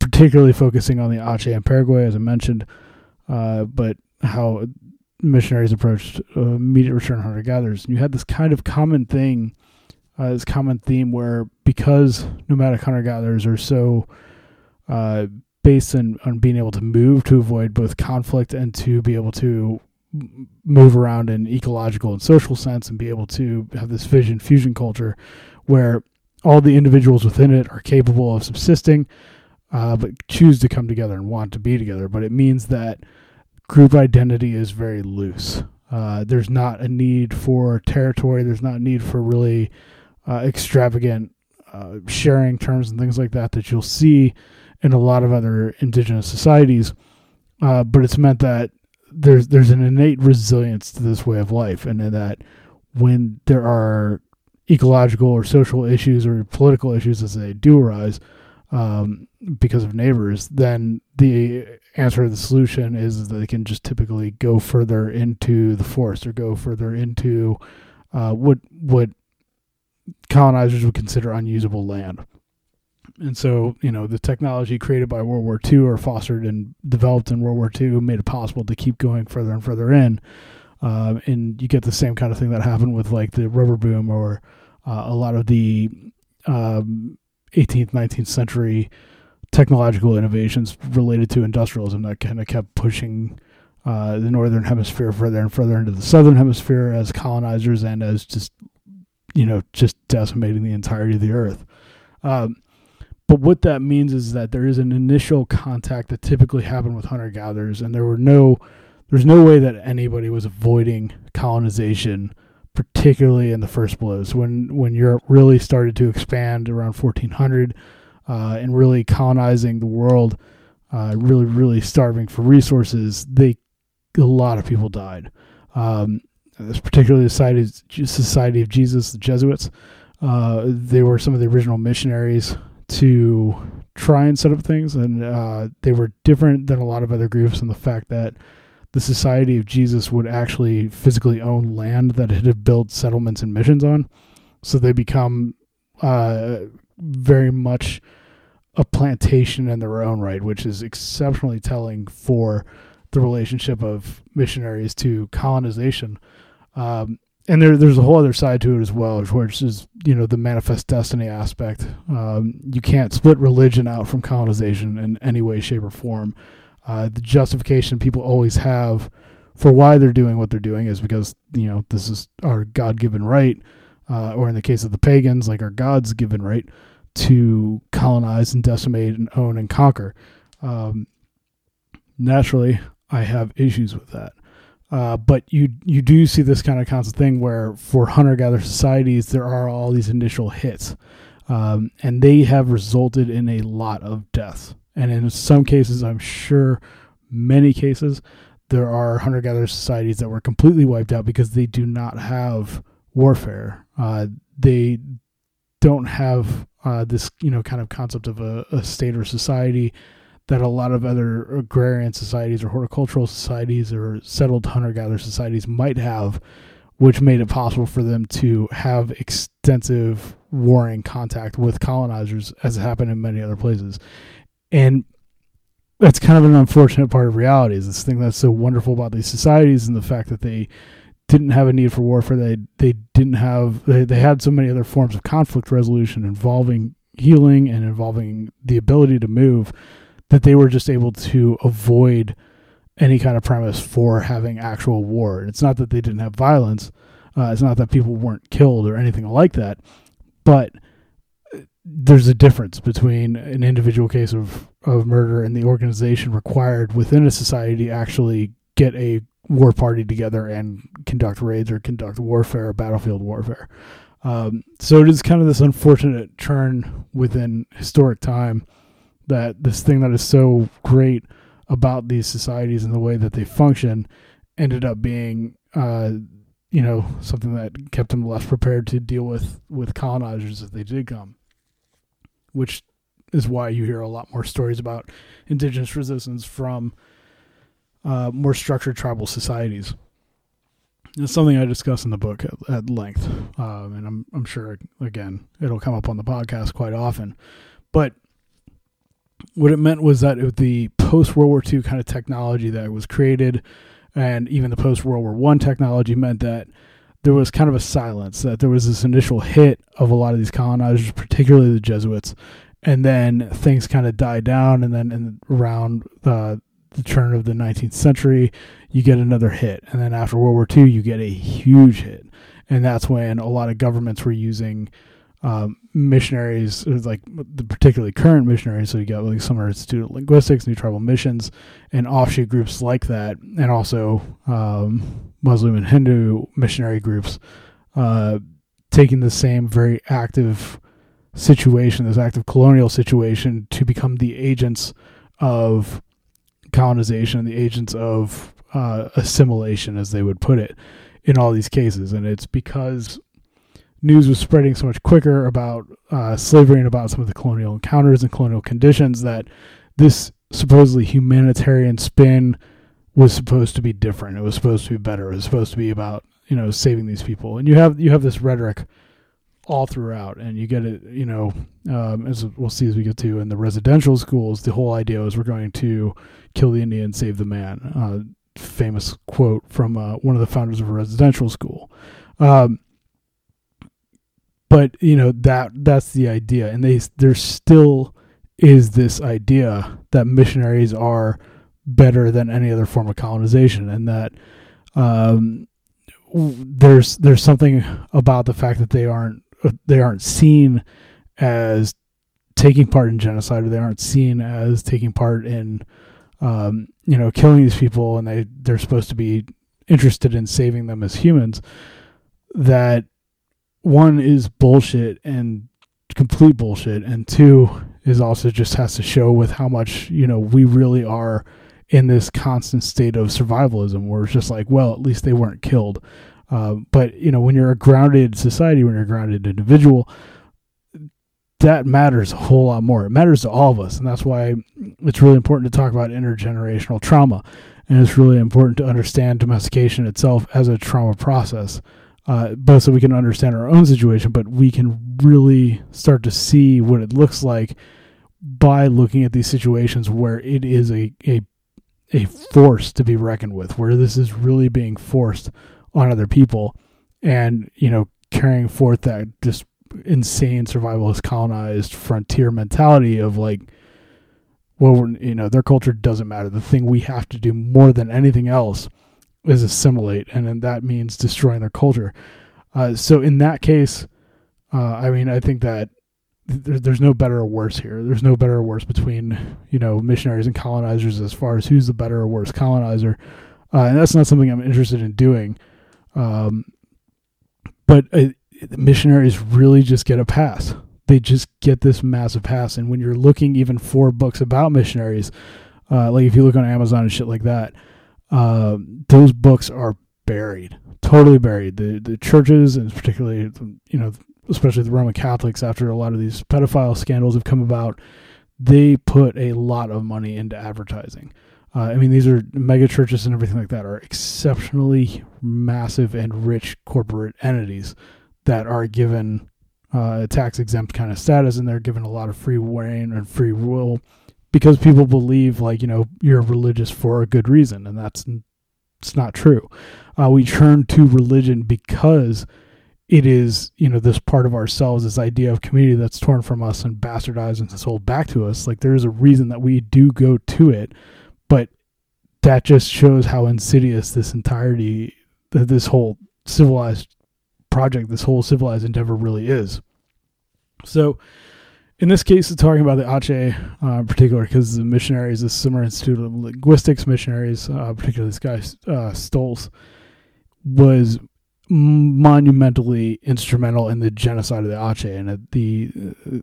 particularly focusing on the Ache and Paraguay, as I mentioned, uh, but how missionaries approached uh, immediate return hunter gatherers. And you had this kind of common thing, uh, this common theme where because nomadic hunter gatherers are so uh, based on, on being able to move to avoid both conflict and to be able to move around in ecological and social sense and be able to have this fission fusion culture where all the individuals within it are capable of subsisting uh, but choose to come together and want to be together but it means that group identity is very loose uh, there's not a need for territory there's not a need for really uh, extravagant uh, sharing terms and things like that that you'll see in a lot of other indigenous societies. Uh, but it's meant that there's there's an innate resilience to this way of life, and in that when there are ecological or social issues or political issues as they do arise um, because of neighbors, then the answer to the solution is that they can just typically go further into the forest or go further into uh, what what colonizers would consider unusable land. And so, you know, the technology created by World War II or fostered and developed in World War II made it possible to keep going further and further in. Uh, and you get the same kind of thing that happened with like the rubber boom or uh, a lot of the um, 18th, 19th century technological innovations related to industrialism that kind of kept pushing uh, the northern hemisphere further and further into the southern hemisphere as colonizers and as just you know just decimating the entirety of the earth. Um, but what that means is that there is an initial contact that typically happened with hunter gatherers, and there were no there's no way that anybody was avoiding colonization particularly in the first blows when when Europe really started to expand around 1400 uh, and really colonizing the world, uh, really really starving for resources. They a lot of people died. Um, particularly the Society, Society of Jesus, the Jesuits. Uh, they were some of the original missionaries to try and set up things, and uh, they were different than a lot of other groups in the fact that the Society of Jesus would actually physically own land that it had built settlements and missions on. So they become uh, very much a plantation in their own right, which is exceptionally telling for the relationship of missionaries to colonization. Um, and there, there's a whole other side to it as well, which is you know the manifest destiny aspect. Um, you can't split religion out from colonization in any way, shape, or form uh, the justification people always have for why they're doing what they're doing is because you know this is our God-given right, uh, or in the case of the pagans, like our God's given right to colonize and decimate and own and conquer. Um, naturally, I have issues with that. Uh, but you you do see this kind of constant thing where for hunter gatherer societies there are all these initial hits, um, and they have resulted in a lot of deaths. And in some cases, I'm sure many cases, there are hunter gatherer societies that were completely wiped out because they do not have warfare. Uh, they don't have uh, this, you know, kind of concept of a, a state or society that a lot of other agrarian societies or horticultural societies or settled hunter gatherer societies might have, which made it possible for them to have extensive warring contact with colonizers, as happened in many other places. And that's kind of an unfortunate part of reality is this thing that's so wonderful about these societies and the fact that they didn't have a need for warfare. They they didn't have they, they had so many other forms of conflict resolution involving healing and involving the ability to move that they were just able to avoid any kind of premise for having actual war. It's not that they didn't have violence uh, it's not that people weren't killed or anything like that but there's a difference between an individual case of, of murder and the organization required within a society to actually get a war party together and conduct raids or conduct warfare, battlefield warfare. Um, so it is kind of this unfortunate turn within historic time that this thing that is so great about these societies and the way that they function ended up being, uh, you know, something that kept them less prepared to deal with with colonizers if they did come which is why you hear a lot more stories about indigenous resistance from uh, more structured tribal societies. It's something I discuss in the book at, at length, um, and I'm I'm sure again it'll come up on the podcast quite often. But what it meant was that the post World War II kind of technology that was created, and even the post World War One technology meant that there was kind of a silence that there was this initial hit of a lot of these colonizers, particularly the Jesuits, and then things kind of died down, and then in, around the, the turn of the 19th century, you get another hit, and then after World War II, you get a huge hit, and that's when a lot of governments were using um, missionaries, like the particularly current missionaries. So you got like Summer Institute of Linguistics, New Tribal Missions, and offshoot groups like that, and also um, Muslim and Hindu missionary groups uh, taking the same very active situation, this active colonial situation, to become the agents of colonization, and the agents of uh, assimilation, as they would put it, in all these cases. And it's because news was spreading so much quicker about uh, slavery and about some of the colonial encounters and colonial conditions that this supposedly humanitarian spin was supposed to be different. It was supposed to be better. It was supposed to be about you know saving these people. And you have you have this rhetoric all throughout, and you get it. You know, um, as we'll see as we get to in the residential schools, the whole idea is we're going to kill the Indian, save the man. Uh, famous quote from uh, one of the founders of a residential school. Um, but you know that that's the idea, and they there still is this idea that missionaries are better than any other form of colonization, and that um, there's there's something about the fact that they aren't they aren't seen as taking part in genocide, or they aren't seen as taking part in um, you know killing these people, and they they're supposed to be interested in saving them as humans. That one is bullshit and complete bullshit, and two is also just has to show with how much you know we really are in this constant state of survivalism where it's just like well at least they weren't killed uh, but you know when you're a grounded society when you're a grounded individual that matters a whole lot more. It matters to all of us and that's why it's really important to talk about intergenerational trauma and it's really important to understand domestication itself as a trauma process uh, both so we can understand our own situation but we can really start to see what it looks like by looking at these situations where it is a, a a force to be reckoned with, where this is really being forced on other people, and you know carrying forth that just insane survivalist colonized frontier mentality of like, well, you know, their culture doesn't matter. The thing we have to do more than anything else is assimilate, and then that means destroying their culture. Uh, so in that case, uh, I mean, I think that there, there's no better or worse here. There's no better or worse between you know missionaries and colonizers as far as who's the better or worse colonizer, uh, and that's not something I'm interested in doing. Um, but uh, missionaries really just get a pass. They just get this massive pass, and when you're looking even for books about missionaries, uh, like if you look on Amazon and shit like that, uh, those books are buried, totally buried. The the churches and particularly you know especially the Roman Catholics, after a lot of these pedophile scandals have come about, they put a lot of money into advertising. Uh, I mean, these are mega churches and everything like that are exceptionally massive and rich corporate entities that are given uh, tax exempt kind of status, and they're given a lot of free reign and free will because people believe, like you know, you're religious for a good reason, and that's it's not true. Uh, we turn to religion because it is you know this part of ourselves this idea of community that's torn from us and bastardized and sold back to us like there is a reason that we do go to it that just shows how insidious this entirety this whole civilized project this whole civilized endeavor really is so in this case it's talking about the ache uh, in particular because the missionaries the summer institute of linguistics missionaries uh, particularly this guy uh, stolz was monumentally instrumental in the genocide of the Ache. And at the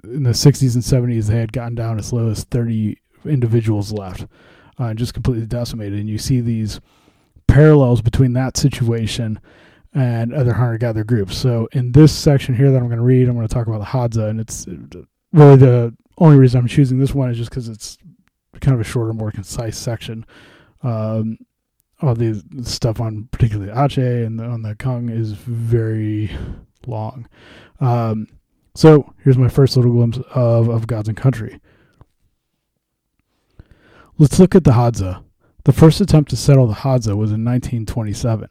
in the 60s and 70s, they had gotten down as low as 30 individuals left, uh, just completely decimated. And you see these parallels between that situation and other hunter gatherer groups. So in this section here that I'm going to read, I'm going to talk about the Hadza, and it's really the only reason I'm choosing this one is just because it's kind of a shorter, more concise section. Um, all the stuff on particularly Ache and the, on the Kung is very long. Um, so here's my first little glimpse of, of Gods and Country. Let's look at the Hadza. The first attempt to settle the Hadza was in 1927.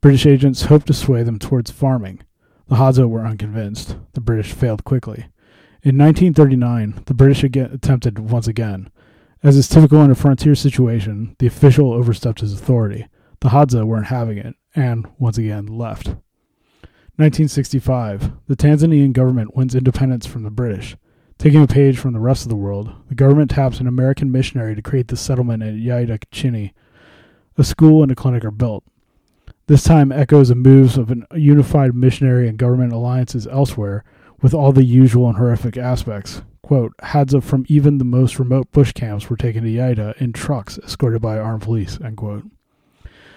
British agents hoped to sway them towards farming. The Hadza were unconvinced. The British failed quickly. In 1939, the British again attempted once again. As is typical in a frontier situation, the official overstepped his authority. The Hadza weren't having it, and, once again, left. 1965. The Tanzanian government wins independence from the British. Taking a page from the rest of the world, the government taps an American missionary to create the settlement at Yaeda Chini. A school and a clinic are built. This time echoes the moves of a unified missionary and government alliances elsewhere, with all the usual and horrific aspects, Quote, Hadza from even the most remote bush camps were taken to Yaeda in trucks escorted by armed police, end quote.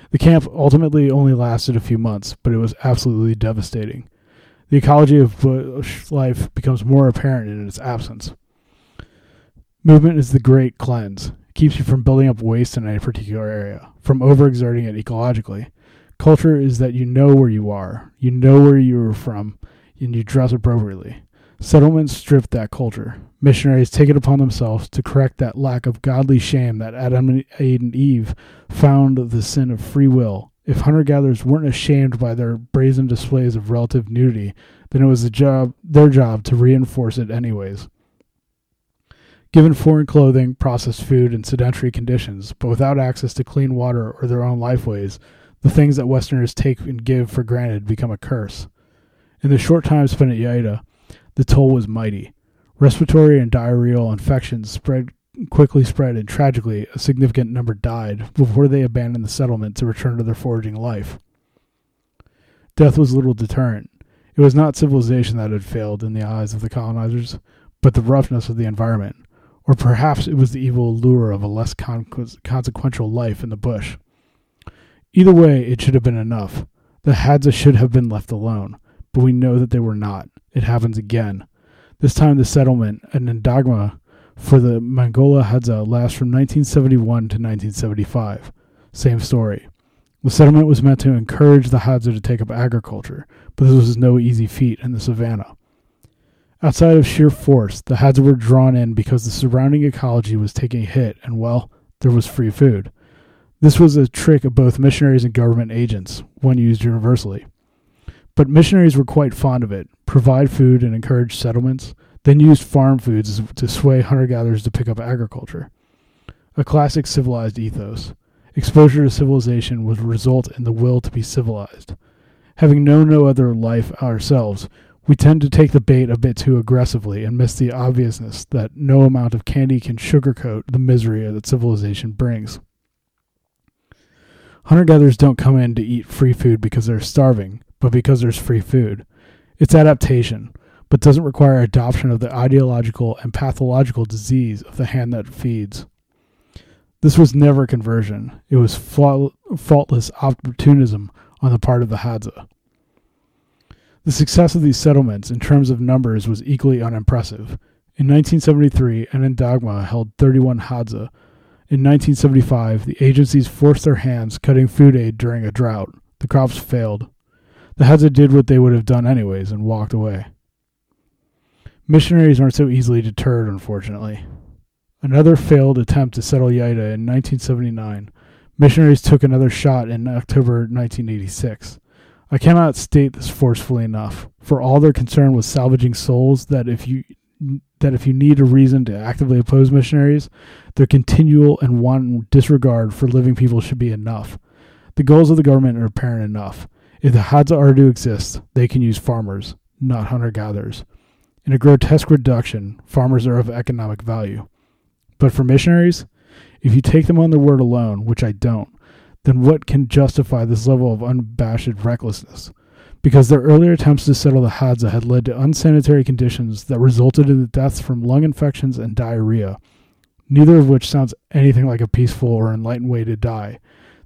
The camp ultimately only lasted a few months, but it was absolutely devastating. The ecology of bush life becomes more apparent in its absence. Movement is the great cleanse. It keeps you from building up waste in any particular area, from overexerting it ecologically. Culture is that you know where you are, you know where you are from, and you dress appropriately. Settlements strip that culture. Missionaries take it upon themselves to correct that lack of godly shame that Adam and Eve found the sin of free will if hunter gatherers weren't ashamed by their brazen displays of relative nudity, then it was the job, their job to reinforce it anyways. Given foreign clothing, processed food, and sedentary conditions, but without access to clean water or their own lifeways, the things that Westerners take and give for granted become a curse. In the short time spent at Yaeda, the toll was mighty. Respiratory and diarrheal infections spread quickly spread, and tragically, a significant number died before they abandoned the settlement to return to their foraging life. Death was little deterrent. It was not civilization that had failed in the eyes of the colonizers, but the roughness of the environment, or perhaps it was the evil lure of a less con- consequential life in the bush. Either way, it should have been enough. The Hadza should have been left alone, but we know that they were not. It happens again. This time, the settlement, an Ndagma, for the Mangola Hadza lasts from 1971 to 1975. Same story. The settlement was meant to encourage the Hadza to take up agriculture, but this was no easy feat in the savannah. Outside of sheer force, the Hadza were drawn in because the surrounding ecology was taking a hit, and well, there was free food. This was a trick of both missionaries and government agents, one used universally. But missionaries were quite fond of it, provide food and encourage settlements, then used farm foods to sway hunter gatherers to pick up agriculture. A classic civilized ethos. Exposure to civilization would result in the will to be civilized. Having known no other life ourselves, we tend to take the bait a bit too aggressively and miss the obviousness that no amount of candy can sugarcoat the misery that civilization brings. Hunter gatherers don't come in to eat free food because they're starving, but because there's free food. It's adaptation but doesn't require adoption of the ideological and pathological disease of the hand that feeds. This was never conversion, it was faultless opportunism on the part of the Hadza. The success of these settlements in terms of numbers was equally unimpressive. In 1973, an Ndagma held 31 Hadza. In 1975, the agencies forced their hands cutting food aid during a drought. The crops failed. The Hadza did what they would have done anyways and walked away. Missionaries aren't so easily deterred, unfortunately. Another failed attempt to settle Yaeda in 1979. Missionaries took another shot in October 1986. I cannot state this forcefully enough, for all their concern was salvaging souls that if you that if you need a reason to actively oppose missionaries, their continual and wanton disregard for living people should be enough. The goals of the government are apparent enough. If the Hadza are to exist, they can use farmers, not hunter gatherers. In a grotesque reduction, farmers are of economic value. But for missionaries, if you take them on their word alone, which I don't, then what can justify this level of unabashed recklessness? Because their earlier attempts to settle the Hadza had led to unsanitary conditions that resulted in the deaths from lung infections and diarrhea, neither of which sounds anything like a peaceful or enlightened way to die.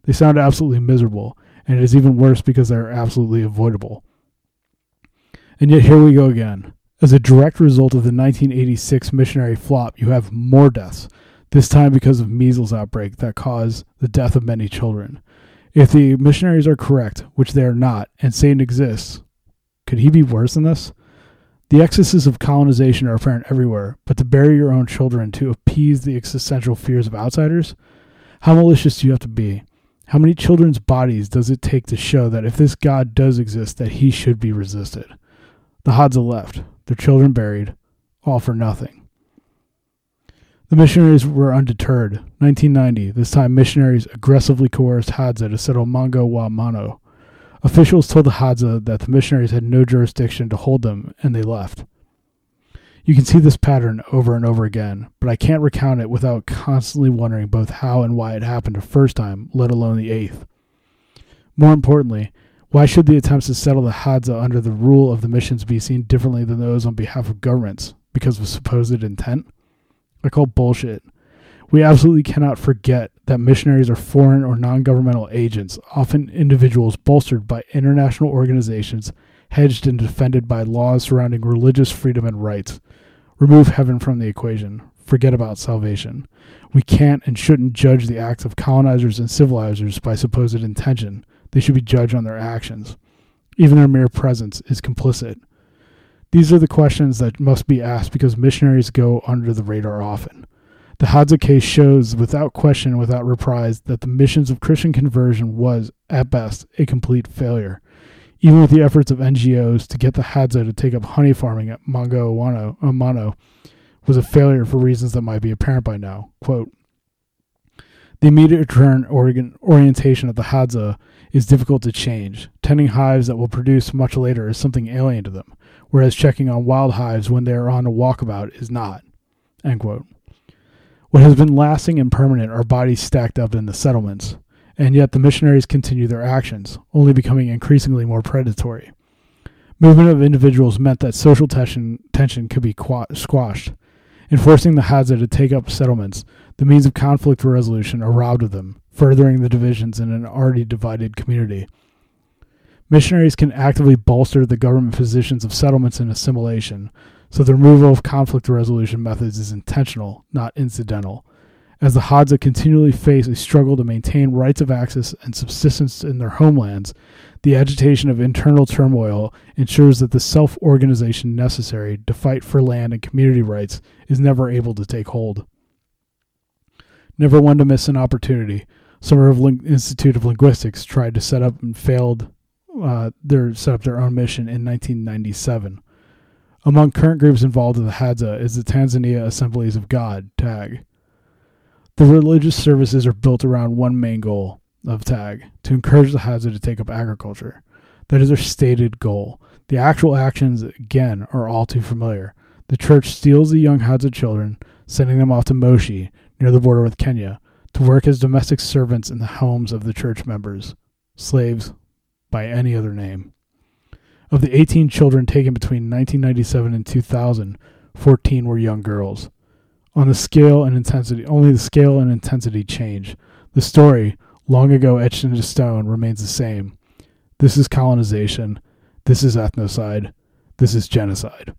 They sound absolutely miserable, and it is even worse because they are absolutely avoidable. And yet here we go again. As a direct result of the 1986 missionary flop, you have more deaths, this time because of measles outbreak that caused the death of many children. If the missionaries are correct, which they are not, and Satan exists, could he be worse than this? The excesses of colonization are apparent everywhere, but to bury your own children to appease the existential fears of outsiders? How malicious do you have to be? How many children's bodies does it take to show that if this God does exist, that he should be resisted? The Hadza left their children buried, all for nothing. The missionaries were undeterred. 1990, this time missionaries aggressively coerced Hadza to settle Mango wa Mano. Officials told the Hadza that the missionaries had no jurisdiction to hold them, and they left. You can see this pattern over and over again, but I can't recount it without constantly wondering both how and why it happened the first time, let alone the eighth. More importantly, why should the attempts to settle the Hadza under the rule of the missions be seen differently than those on behalf of governments because of supposed intent? I call bullshit. We absolutely cannot forget that missionaries are foreign or non governmental agents, often individuals bolstered by international organizations hedged and defended by laws surrounding religious freedom and rights. Remove heaven from the equation. Forget about salvation. We can't and shouldn't judge the acts of colonizers and civilizers by supposed intention. They should be judged on their actions. Even their mere presence is complicit. These are the questions that must be asked because missionaries go under the radar often. The Hadza case shows without question, without reprise, that the missions of Christian conversion was, at best, a complete failure. Even with the efforts of NGOs to get the Hadza to take up honey farming at Mongo Amano uh, was a failure for reasons that might be apparent by now. Quote, the immediate return orientation of the Hadza is difficult to change. Tending hives that will produce much later is something alien to them, whereas checking on wild hives when they are on a walkabout is not. What has been lasting and permanent are bodies stacked up in the settlements, and yet the missionaries continue their actions, only becoming increasingly more predatory. Movement of individuals meant that social tension, tension could be squashed. Enforcing the Hadza to take up settlements the means of conflict resolution are robbed of them, furthering the divisions in an already divided community. Missionaries can actively bolster the government positions of settlements and assimilation, so the removal of conflict resolution methods is intentional, not incidental. As the Hadza continually face a struggle to maintain rights of access and subsistence in their homelands, the agitation of internal turmoil ensures that the self organization necessary to fight for land and community rights is never able to take hold. Never one to miss an opportunity. Summer Ling- Institute of Linguistics tried to set up and failed uh, their set up their own mission in 1997. Among current groups involved in the Hadza is the Tanzania Assemblies of God (TAG). The religious services are built around one main goal of TAG: to encourage the Hadza to take up agriculture. That is their stated goal. The actual actions, again, are all too familiar. The church steals the young Hadza children, sending them off to Moshi, near the border with Kenya, to work as domestic servants in the homes of the church members, slaves by any other name. Of the 18 children taken between 1997 and 2000, 14 were young girls. On the scale and intensity, only the scale and intensity change. The story, long ago etched into stone, remains the same. This is colonization. This is ethnocide. This is genocide.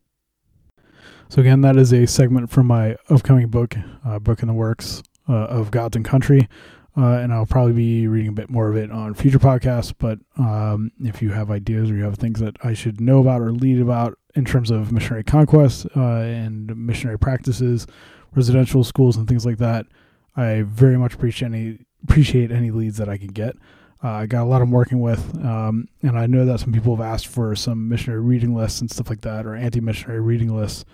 So again, that is a segment from my upcoming book, uh, book in the works uh, of Gods and Country, uh, and I'll probably be reading a bit more of it on future podcasts. But um, if you have ideas or you have things that I should know about or lead about in terms of missionary conquest uh, and missionary practices, residential schools, and things like that, I very much appreciate any appreciate any leads that I can get. Uh, I got a lot I'm working with, um, and I know that some people have asked for some missionary reading lists and stuff like that, or anti-missionary reading lists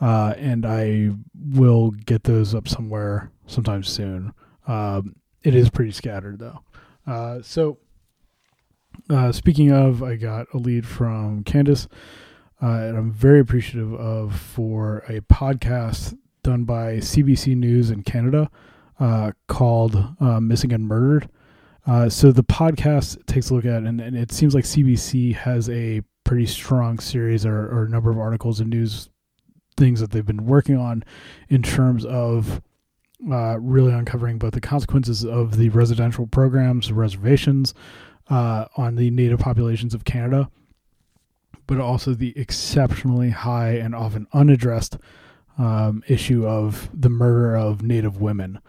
uh, and I will get those up somewhere sometime soon. Um, it is pretty scattered though. Uh, so, uh, speaking of, I got a lead from Candace, uh, and I'm very appreciative of for a podcast done by CBC News in Canada uh, called uh, "Missing and Murdered." so the podcast takes a look at, and, and it seems like CBC has a pretty strong series or, or number of articles and news things that they've been working on in terms of uh, really uncovering both the consequences of the residential programs, reservations uh, on the native populations of Canada, but also the exceptionally high and often unaddressed um, issue of the murder of native women.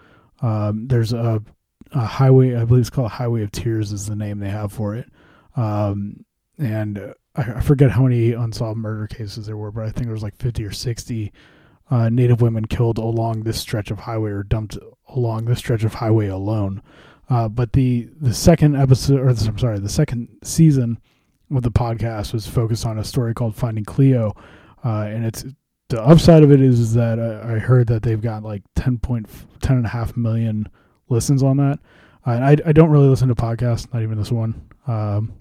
Um, there's a, a, highway, I believe it's called Highway of Tears, is the name they have for it. Um, and I forget how many unsolved murder cases there were, but I think there was like 50 or 60 uh, Native women killed along this stretch of highway or dumped along this stretch of highway alone. Uh, but the the second episode, or I'm sorry, the second season of the podcast was focused on a story called Finding Cleo, uh, and it's the upside of it is, is that I, I, heard that they've got like 10 point, 10 and a half million listens on that. Uh, I, I don't really listen to podcasts, not even this one. Um,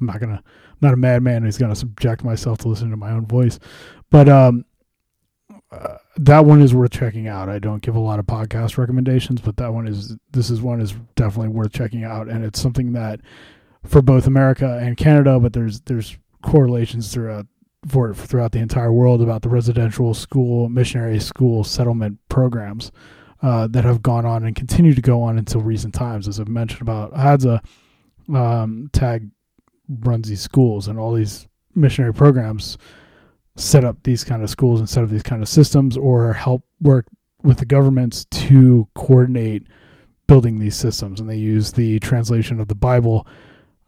I'm not gonna not a madman who's going to subject myself to listening to my own voice. But um, uh, that one is worth checking out. I don't give a lot of podcast recommendations, but that one is this is one is definitely worth checking out, and it's something that for both America and Canada, but there's there's correlations throughout for throughout the entire world about the residential school missionary school settlement programs uh, that have gone on and continue to go on until recent times. As I've mentioned about Hadza, um, tag runs these schools, and all these missionary programs set up these kind of schools and set up these kind of systems or help work with the governments to coordinate building these systems. And they use the translation of the bible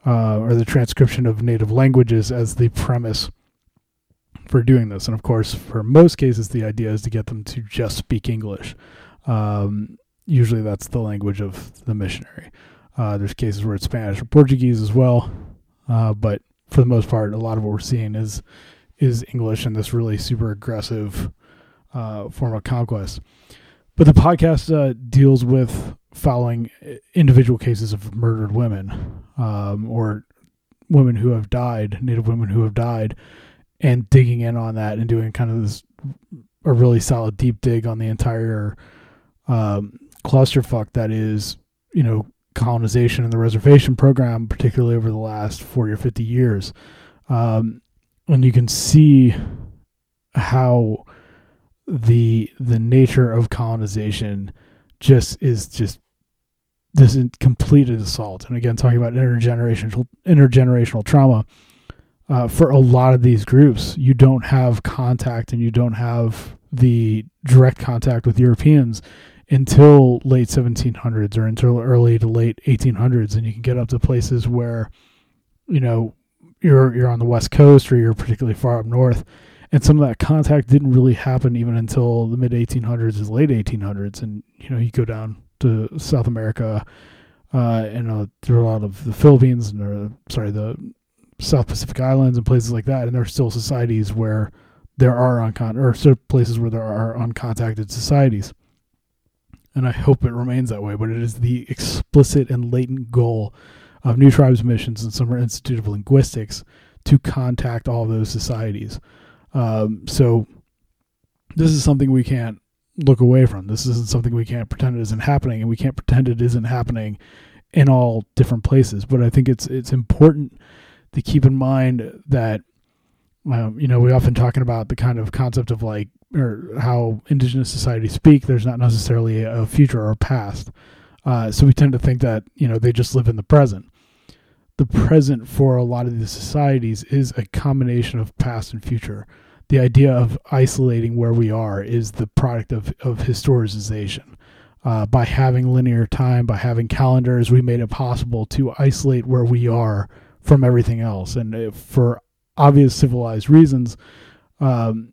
uh, or the transcription of native languages as the premise for doing this. And of course for most cases the idea is to get them to just speak english. Um, usually that's the language of the missionary. Uh, there's cases where it's spanish or portuguese as well uh, but for the most part a lot of what we're seeing is is English and this really super aggressive uh, form of conquest. But the podcast uh, deals with following individual cases of murdered women um, or women who have died, Native women who have died, and digging in on that and doing kind of this a really solid deep dig on the entire um, clusterfuck that is, you know, colonization and the reservation program, particularly over the last 40 or 50 years. Um, and you can see how the the nature of colonization just is just this complete assault. And again, talking about intergenerational intergenerational trauma. Uh, for a lot of these groups, you don't have contact and you don't have the direct contact with Europeans until late 1700s or until early to late 1800s, and you can get up to places where, you know, you're you're on the west coast or you're particularly far up north and some of that contact didn't really happen even until the mid 1800s is late 1800s and you know you go down to south america uh, and uh, there are a lot of the philippines and sorry the south pacific islands and places like that and there are still societies where there are uncon or still places where there are uncontacted societies and i hope it remains that way but it is the explicit and latent goal of New Tribes Missions and Summer Institute of Linguistics to contact all those societies. Um, so this is something we can't look away from. This isn't something we can't pretend it isn't happening, and we can't pretend it isn't happening in all different places. But I think it's it's important to keep in mind that um, you know we often talking about the kind of concept of like or how indigenous societies speak. There's not necessarily a future or a past. Uh, so we tend to think that you know they just live in the present. The present for a lot of these societies is a combination of past and future. The idea of isolating where we are is the product of of historicization. Uh, by having linear time, by having calendars, we made it possible to isolate where we are from everything else. And for obvious civilized reasons, um,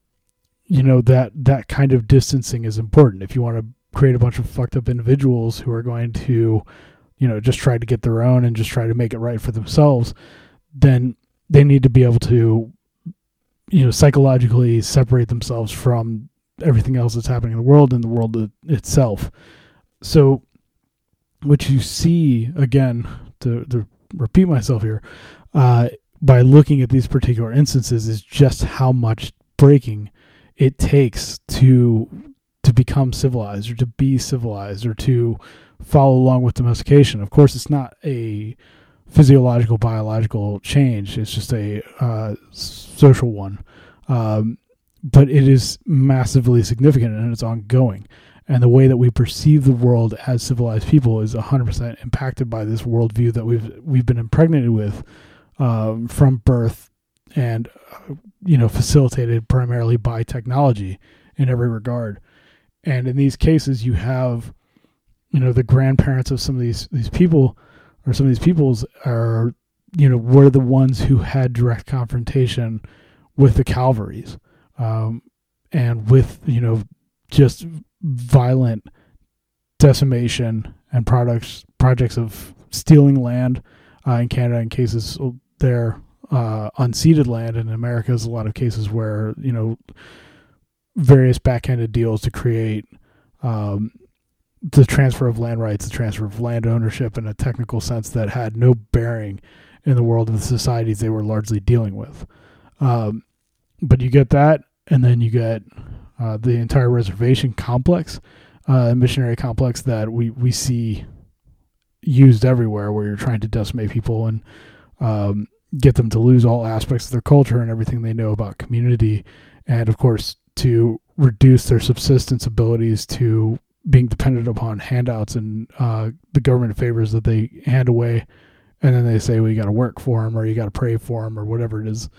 you know that that kind of distancing is important. If you want to create a bunch of fucked up individuals who are going to, you know, just try to get their own and just try to make it right for themselves, then they need to be able to, you know, psychologically separate themselves from everything else that's happening in the world and the world itself. So, what you see again, to, to repeat myself here, uh, by looking at these particular instances, is just how much breaking it takes to to become civilized or to be civilized or to follow along with domestication. Of course, it's not a physiological, biological change, it's just a uh, social one. Um, but it is massively significant and it's ongoing. And the way that we perceive the world as civilized people is 100% impacted by this worldview that we've we've been impregnated with um, from birth, and uh, you know facilitated primarily by technology in every regard. And in these cases, you have, you know, the grandparents of some of these these people, or some of these peoples are, you know, were the ones who had direct confrontation with the Calvaries, um, and with you know, just violent decimation and products projects of stealing land uh, in Canada in cases there uh, unceded land in America is a lot of cases where you know various backhanded deals to create um, the transfer of land rights, the transfer of land ownership in a technical sense that had no bearing in the world of the societies they were largely dealing with. Um, but you get that, and then you get uh, the entire reservation complex, uh, missionary complex that we, we see used everywhere, where you're trying to decimate people and um, get them to lose all aspects of their culture and everything they know about community, and of course to reduce their subsistence abilities to being dependent upon handouts and uh, the government favors that they hand away, and then they say, "Well, you got to work for them, or you got to pray for them, or whatever it is."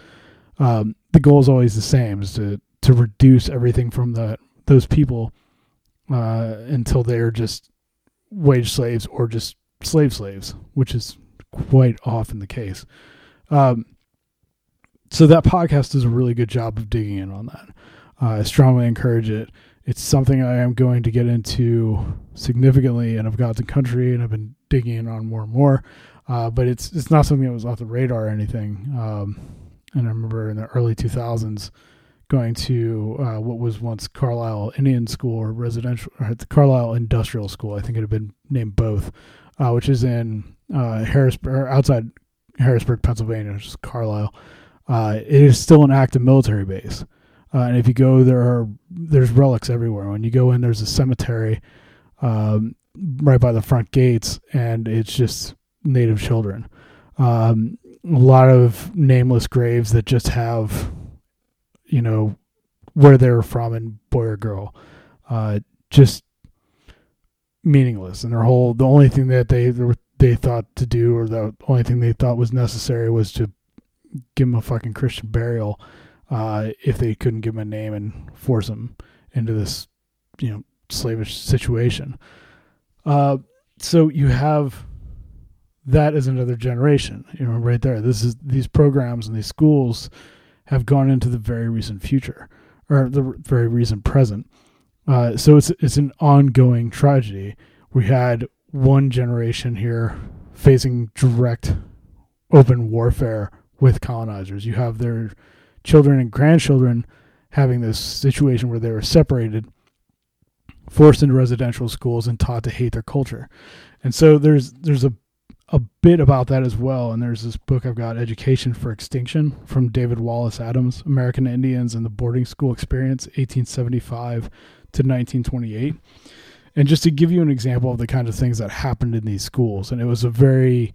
um, the goal is always the same: is to to reduce everything from the those people uh, until they're just wage slaves or just slave slaves, which is quite often the case. Um, so that podcast does a really good job of digging in on that. Uh, I strongly encourage it. It's something I am going to get into significantly, and I've got the country, and I've been digging in on more and more. Uh, but it's it's not something that was off the radar or anything. Um, and I remember in the early 2000s going to uh, what was once Carlisle Indian School or residential, or the Carlisle Industrial School. I think it had been named both, uh, which is in uh, Harrisburg, outside Harrisburg, Pennsylvania, which is Carlisle. Uh, it is still an active military base. Uh, and if you go, there are there's relics everywhere. When you go in, there's a cemetery um, right by the front gates, and it's just native children. Um, a lot of nameless graves that just have, you know, where they're from and boy or girl. Uh, just meaningless, and their whole the only thing that they they thought to do, or the only thing they thought was necessary, was to give them a fucking Christian burial uh, if they couldn't give him a name and force him into this, you know, slavish situation. Uh, so you have that as another generation, you know, right there. This is these programs and these schools have gone into the very recent future or the very recent present. Uh, so it's it's an ongoing tragedy. We had one generation here facing direct open warfare with colonizers. You have their children and grandchildren having this situation where they were separated, forced into residential schools, and taught to hate their culture. And so there's there's a a bit about that as well. And there's this book I've got, Education for Extinction, from David Wallace Adams, American Indians and the Boarding School Experience, 1875 to 1928. And just to give you an example of the kind of things that happened in these schools, and it was a very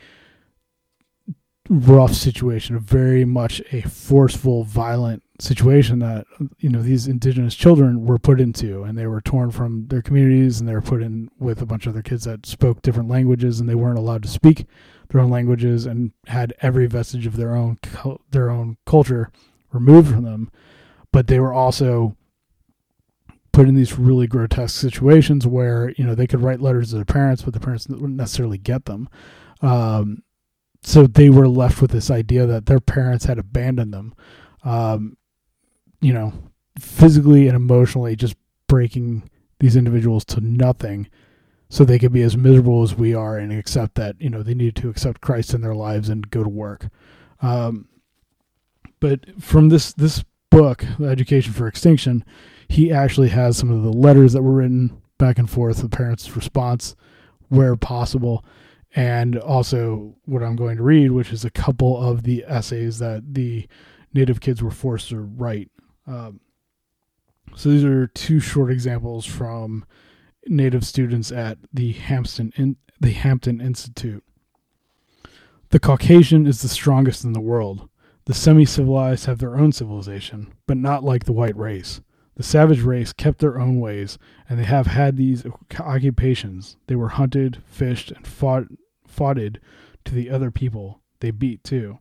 rough situation, very much a forceful, violent situation that you know these indigenous children were put into, and they were torn from their communities, and they were put in with a bunch of other kids that spoke different languages, and they weren't allowed to speak their own languages, and had every vestige of their own their own culture removed from them. But they were also put in these really grotesque situations where you know they could write letters to their parents, but the parents wouldn't necessarily get them. Um, so they were left with this idea that their parents had abandoned them, um, you know, physically and emotionally just breaking these individuals to nothing so they could be as miserable as we are and accept that, you know, they needed to accept Christ in their lives and go to work. Um, but from this, this book, Education for Extinction, he actually has some of the letters that were written back and forth, the parents' response where possible and also what I'm going to read, which is a couple of the essays that the Native kids were forced to write. Um, so these are two short examples from Native students at the Hampton in, the Hampton Institute. The Caucasian is the strongest in the world. The semi-civilized have their own civilization, but not like the white race. The savage race kept their own ways, and they have had these occupations. They were hunted, fished, and fought foughted to the other people they beat too.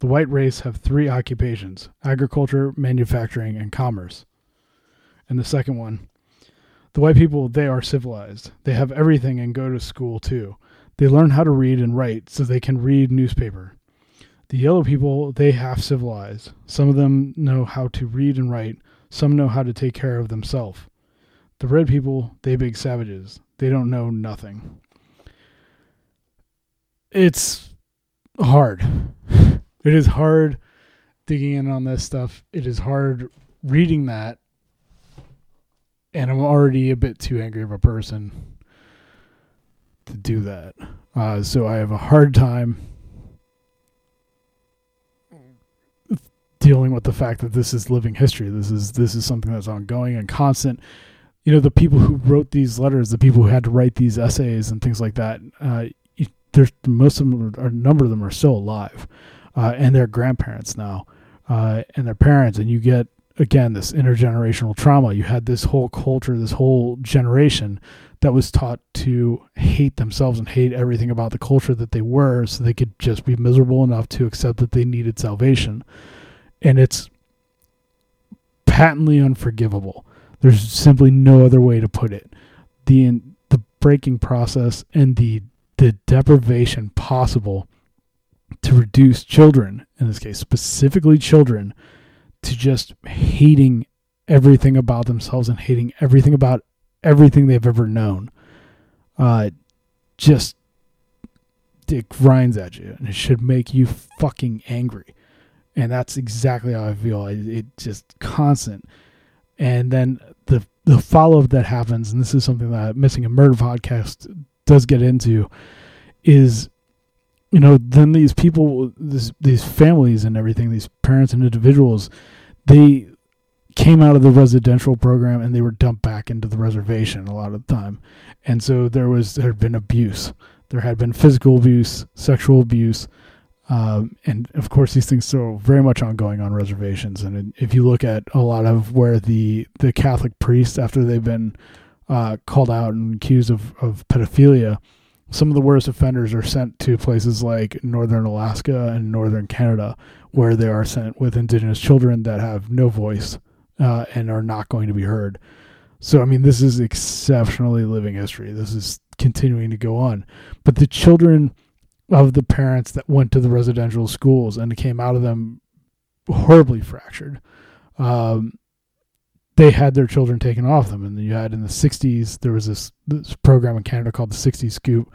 The white race have three occupations agriculture, manufacturing, and commerce. And the second one the white people, they are civilized. They have everything and go to school too. They learn how to read and write so they can read newspaper. The yellow people, they half civilized. Some of them know how to read and write, some know how to take care of themselves. The red people, they big savages. They don't know nothing it's hard. It is hard digging in on this stuff. It is hard reading that. And I'm already a bit too angry of a person to do that. Uh, so I have a hard time dealing with the fact that this is living history. This is this is something that's ongoing and constant. You know, the people who wrote these letters, the people who had to write these essays and things like that. Uh, there's most of them a number of them are still alive, uh, and they're grandparents now, uh, and their parents, and you get again this intergenerational trauma. You had this whole culture, this whole generation that was taught to hate themselves and hate everything about the culture that they were, so they could just be miserable enough to accept that they needed salvation. And it's patently unforgivable. There's simply no other way to put it. The the breaking process and the the deprivation possible to reduce children, in this case specifically children, to just hating everything about themselves and hating everything about everything they've ever known. Uh, just it grinds at you, and it should make you fucking angry. And that's exactly how I feel. It, it just constant. And then the the follow up that happens, and this is something that Missing a Murder podcast does get into, is you know then these people, this, these families and everything, these parents and individuals, they came out of the residential program and they were dumped back into the reservation a lot of the time, and so there was there had been abuse, there had been physical abuse, sexual abuse. Um, and of course, these things are very much ongoing on reservations. And if you look at a lot of where the, the Catholic priests, after they've been uh, called out and accused of, of pedophilia, some of the worst offenders are sent to places like northern Alaska and northern Canada, where they are sent with indigenous children that have no voice uh, and are not going to be heard. So, I mean, this is exceptionally living history. This is continuing to go on. But the children of the parents that went to the residential schools and came out of them horribly fractured. Um, they had their children taken off them, and you had in the '60s there was this, this program in Canada called the '60s Scoop,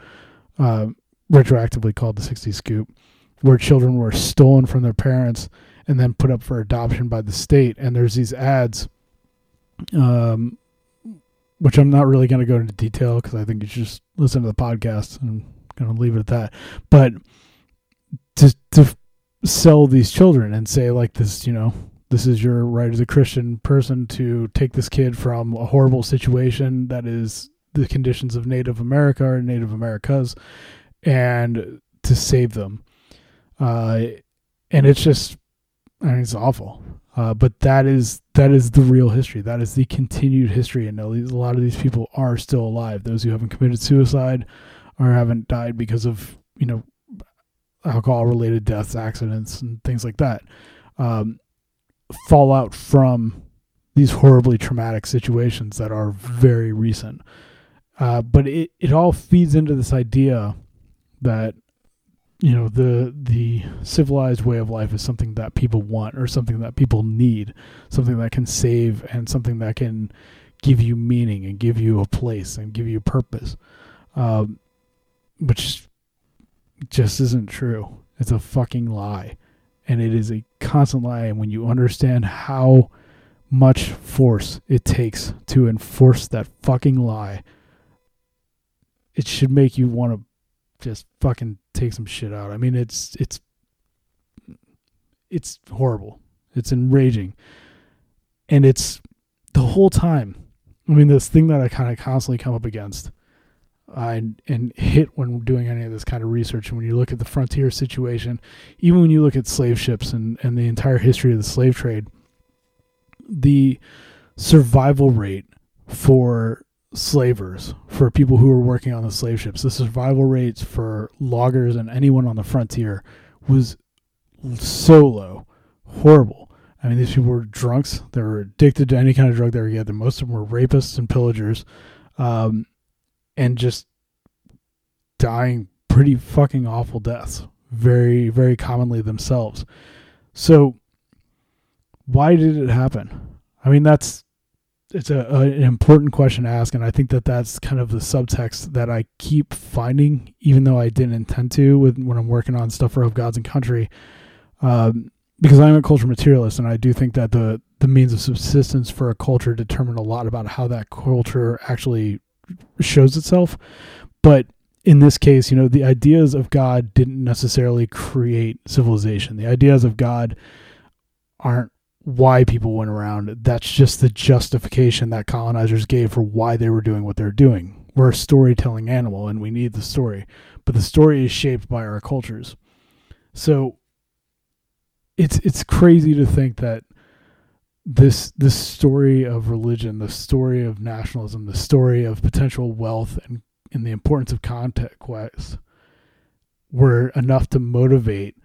uh, retroactively called the '60s Scoop, where children were stolen from their parents and then put up for adoption by the state. And there's these ads, um, which I'm not really going to go into detail because I think you should just listen to the podcast and going to leave it at that. But to to sell these children and say like this, you know, this is your right as a Christian person to take this kid from a horrible situation that is the conditions of Native America or Native Americas, and to save them. Uh, and it's just, I mean, it's awful. Uh, but that is that is the real history. That is the continued history, and a lot of these people are still alive. Those who haven't committed suicide, or haven't died because of you know alcohol related deaths, accidents, and things like that. Um, fallout from these horribly traumatic situations that are very recent. Uh, but it, it all feeds into this idea that you know the the civilized way of life is something that people want or something that people need, something that can save and something that can give you meaning and give you a place and give you purpose. Um, which just isn't true. It's a fucking lie. And it is a constant lie. And when you understand how much force it takes to enforce that fucking lie, it should make you want to just fucking take some shit out. I mean, it's it's it's horrible. It's enraging. And it's the whole time. I mean, this thing that I kind of constantly come up against and, and hit when doing any of this kind of research. And when you look at the frontier situation, even when you look at slave ships and, and the entire history of the slave trade, the survival rate for slavers, for people who were working on the slave ships, the survival rates for loggers and anyone on the frontier was so low, horrible. I mean, these people were drunks. They were addicted to any kind of drug they were getting. Most of them were rapists and pillagers. Um, and just dying pretty fucking awful deaths, very, very commonly themselves. So, why did it happen? I mean, that's it's a, a, an important question to ask, and I think that that's kind of the subtext that I keep finding, even though I didn't intend to with when I'm working on stuff for Of Gods and Country, um, because I'm a culture materialist, and I do think that the the means of subsistence for a culture determine a lot about how that culture actually shows itself. But in this case, you know, the ideas of God didn't necessarily create civilization. The ideas of God aren't why people went around. That's just the justification that colonizers gave for why they were doing what they're doing. We're a storytelling animal and we need the story, but the story is shaped by our cultures. So it's it's crazy to think that this this story of religion, the story of nationalism, the story of potential wealth and, and the importance of conquest were enough to motivate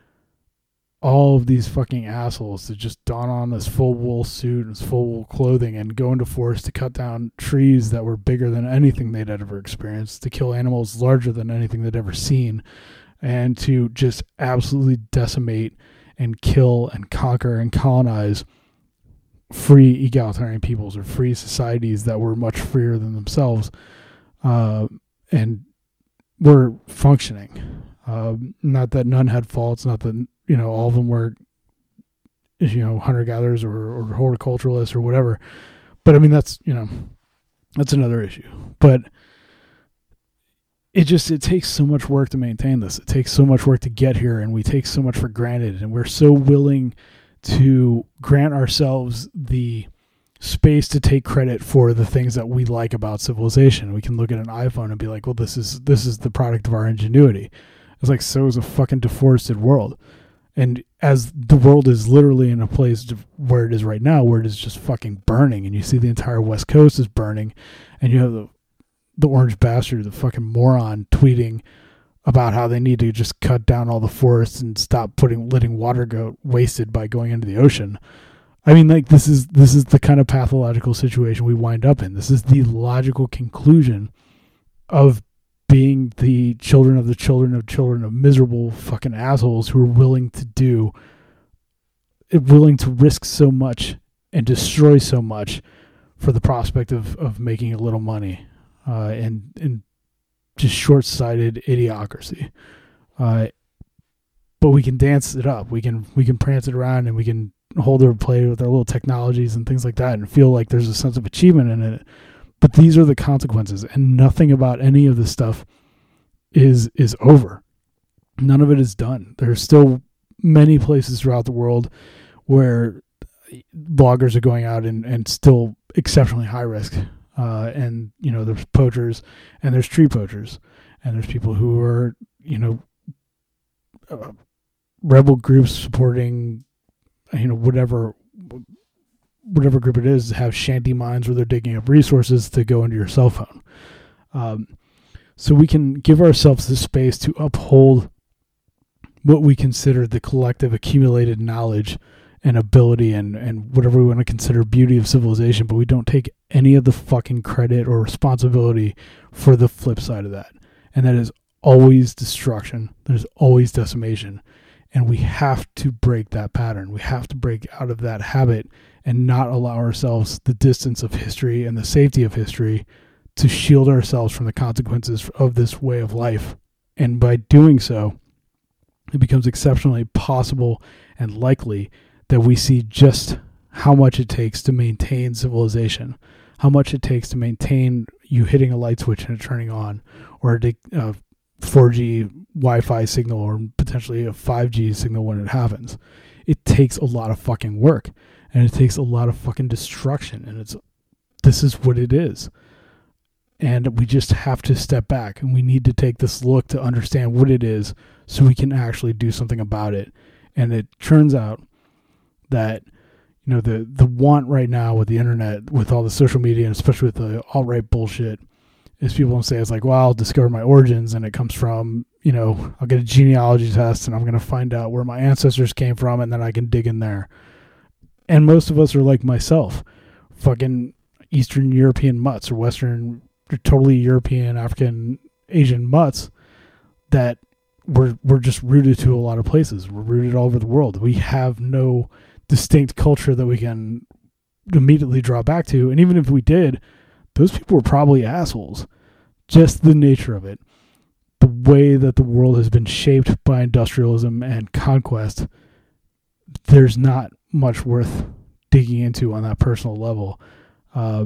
all of these fucking assholes to just don on this full wool suit and this full wool clothing and go into forest to cut down trees that were bigger than anything they'd ever experienced, to kill animals larger than anything they'd ever seen, and to just absolutely decimate and kill and conquer and colonize free egalitarian peoples or free societies that were much freer than themselves uh, and were functioning. Uh, not that none had faults, not that you know all of them were you know hunter gatherers or, or horticulturalists or whatever. But I mean that's you know that's another issue. But it just it takes so much work to maintain this. It takes so much work to get here, and we take so much for granted, and we're so willing to grant ourselves the space to take credit for the things that we like about civilization. We can look at an iPhone and be like, "Well, this is this is the product of our ingenuity." It's like so is a fucking deforested world. And as the world is literally in a place where it is right now, where it is just fucking burning, and you see the entire West Coast is burning, and you have the the orange bastard, the fucking moron, tweeting about how they need to just cut down all the forests and stop putting letting water go wasted by going into the ocean. I mean, like this is this is the kind of pathological situation we wind up in. This is the logical conclusion of being the children of the children of children of miserable fucking assholes who are willing to do willing to risk so much and destroy so much for the prospect of, of making a little money uh, and and just short-sighted idiocracy uh, but we can dance it up we can we can prance it around and we can hold or play with our little technologies and things like that and feel like there's a sense of achievement in it but these are the consequences, and nothing about any of this stuff is is over. None of it is done. There are still many places throughout the world where bloggers are going out and, and still exceptionally high risk. Uh, and you know there's poachers and there's tree poachers and there's people who are you know uh, rebel groups supporting you know whatever whatever group it is have shanty mines where they're digging up resources to go into your cell phone. Um, so we can give ourselves the space to uphold what we consider the collective accumulated knowledge and ability and, and whatever we want to consider beauty of civilization, but we don't take any of the fucking credit or responsibility for the flip side of that. And that is always destruction. There's always decimation. And we have to break that pattern. We have to break out of that habit and not allow ourselves the distance of history and the safety of history to shield ourselves from the consequences of this way of life. And by doing so, it becomes exceptionally possible and likely that we see just how much it takes to maintain civilization, how much it takes to maintain you hitting a light switch and it turning on, or a 4G Wi Fi signal, or potentially a 5G signal when it happens. It takes a lot of fucking work and it takes a lot of fucking destruction and it's this is what it is and we just have to step back and we need to take this look to understand what it is so we can actually do something about it and it turns out that you know the the want right now with the internet with all the social media and especially with the alt-right bullshit is people don't say it's like well i'll discover my origins and it comes from you know i'll get a genealogy test and i'm going to find out where my ancestors came from and then i can dig in there and most of us are like myself, fucking Eastern European mutts or Western, totally European, African, Asian mutts that we're we're just rooted to a lot of places. We're rooted all over the world. We have no distinct culture that we can immediately draw back to. And even if we did, those people were probably assholes. Just the nature of it. The way that the world has been shaped by industrialism and conquest, there's not much worth digging into on that personal level. Uh,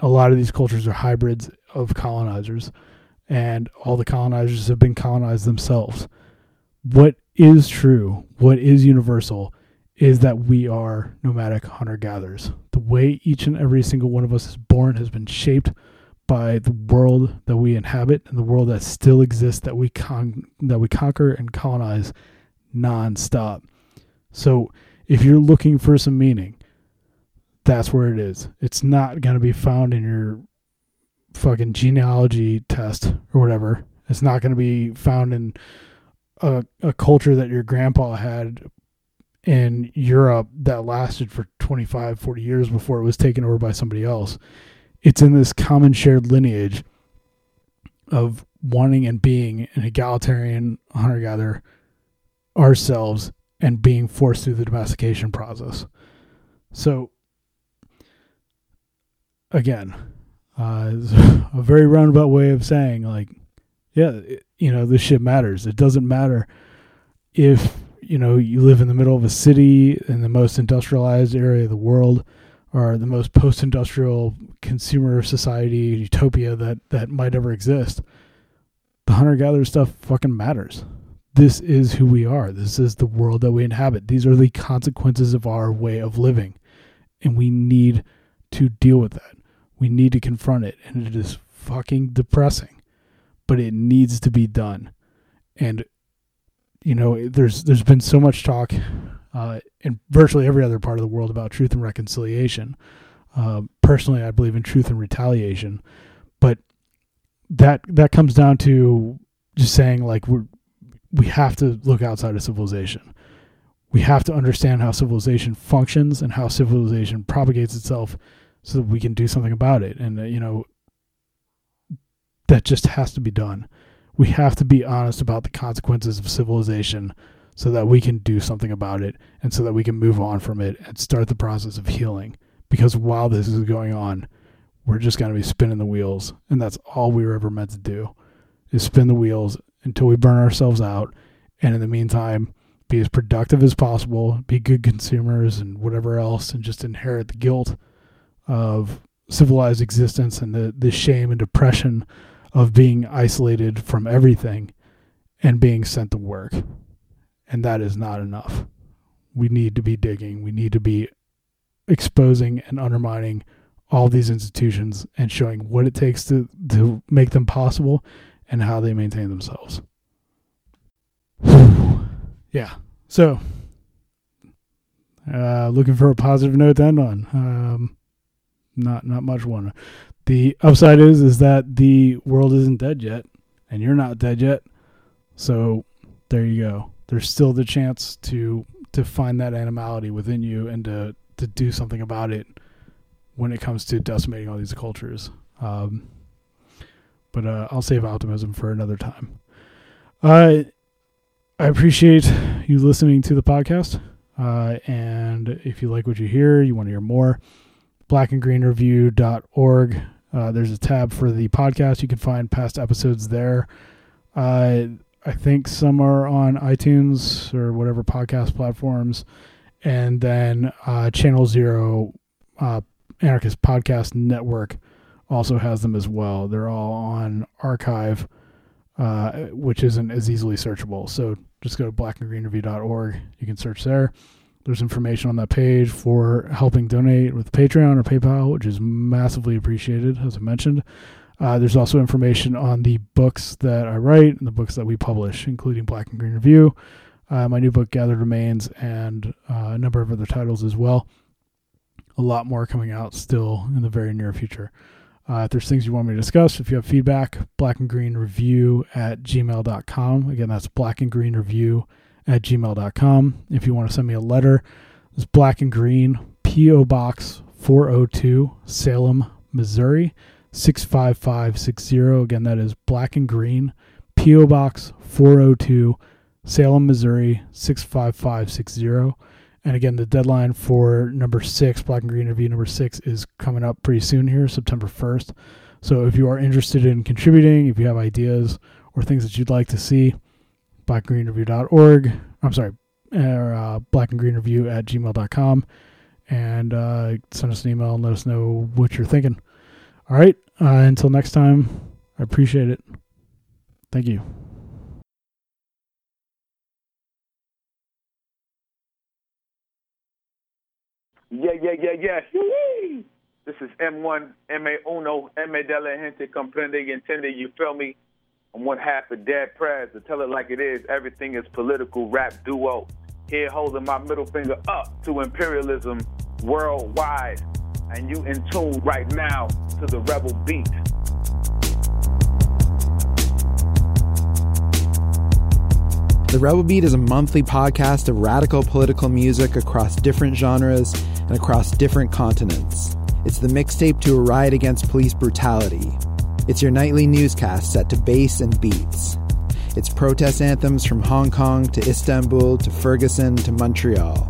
a lot of these cultures are hybrids of colonizers, and all the colonizers have been colonized themselves. What is true, what is universal, is that we are nomadic hunter gatherers. The way each and every single one of us is born has been shaped by the world that we inhabit and the world that still exists that we con- that we conquer and colonize nonstop. So if you're looking for some meaning, that's where it is. It's not going to be found in your fucking genealogy test or whatever. It's not going to be found in a, a culture that your grandpa had in Europe that lasted for 25, 40 years before it was taken over by somebody else. It's in this common shared lineage of wanting and being an egalitarian hunter gatherer ourselves and being forced through the domestication process. So, again, uh, a very roundabout way of saying, like, yeah, it, you know, this shit matters. It doesn't matter if, you know, you live in the middle of a city in the most industrialized area of the world or the most post industrial consumer society utopia that, that might ever exist. The hunter gatherer stuff fucking matters. This is who we are. This is the world that we inhabit. These are the consequences of our way of living. And we need to deal with that. We need to confront it. And it is fucking depressing. But it needs to be done. And you know, there's there's been so much talk uh, in virtually every other part of the world about truth and reconciliation. Uh, personally, I believe in truth and retaliation, but that that comes down to just saying like we're we have to look outside of civilization. We have to understand how civilization functions and how civilization propagates itself so that we can do something about it. And, uh, you know, that just has to be done. We have to be honest about the consequences of civilization so that we can do something about it and so that we can move on from it and start the process of healing. Because while this is going on, we're just going to be spinning the wheels. And that's all we were ever meant to do is spin the wheels until we burn ourselves out. And in the meantime, be as productive as possible, be good consumers and whatever else, and just inherit the guilt of civilized existence and the, the shame and depression of being isolated from everything and being sent to work. And that is not enough. We need to be digging. We need to be exposing and undermining all these institutions and showing what it takes to, to make them possible and how they maintain themselves. yeah. So, uh, looking for a positive note to end on. Um, not not much one. The upside is is that the world isn't dead yet, and you're not dead yet. So there you go. There's still the chance to to find that animality within you and to to do something about it when it comes to decimating all these cultures. Um, but uh, I'll save optimism for another time. Uh, I appreciate you listening to the podcast. Uh, and if you like what you hear, you want to hear more, blackandgreenreview.org. Uh, there's a tab for the podcast. You can find past episodes there. Uh, I think some are on iTunes or whatever podcast platforms. And then uh, Channel Zero uh, Anarchist Podcast Network also has them as well. They're all on archive, uh, which isn't as easily searchable. So just go to blackandgreenreview.org. You can search there. There's information on that page for helping donate with Patreon or PayPal, which is massively appreciated, as I mentioned. Uh, there's also information on the books that I write and the books that we publish, including Black and Green Review, uh, my new book, Gathered Remains, and uh, a number of other titles as well. A lot more coming out still in the very near future. Uh, if there's things you want me to discuss, if you have feedback, black and green review at gmail.com. Again, that's black and green review at gmail.com. If you want to send me a letter, it's black and green, P.O. Box 402, Salem, Missouri, 65560. Again, that is black and green, P.O. Box 402, Salem, Missouri, 65560. And again, the deadline for number six, Black and Green Review number six, is coming up pretty soon here, September 1st. So if you are interested in contributing, if you have ideas or things that you'd like to see, blackandgreenreview.org. I'm sorry, or uh, black and green review at gmail.com. And uh, send us an email and let us know what you're thinking. All right. Uh, until next time, I appreciate it. Thank you. Yeah, yeah, yeah, yeah. This is M1, M.A. Uno, M.A. de la gente comprende y you feel me? I'm one half of Dead Prez, to tell it like it is, everything is political rap duo. Here holding my middle finger up to imperialism worldwide. And you in tune right now to the rebel beat. The Rebel Beat is a monthly podcast of radical political music across different genres and across different continents. It's the mixtape to a riot against police brutality. It's your nightly newscast set to bass and beats. It's protest anthems from Hong Kong to Istanbul to Ferguson to Montreal.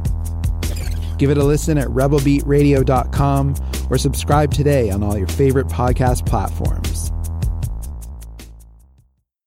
Give it a listen at rebelbeatradio.com or subscribe today on all your favorite podcast platforms.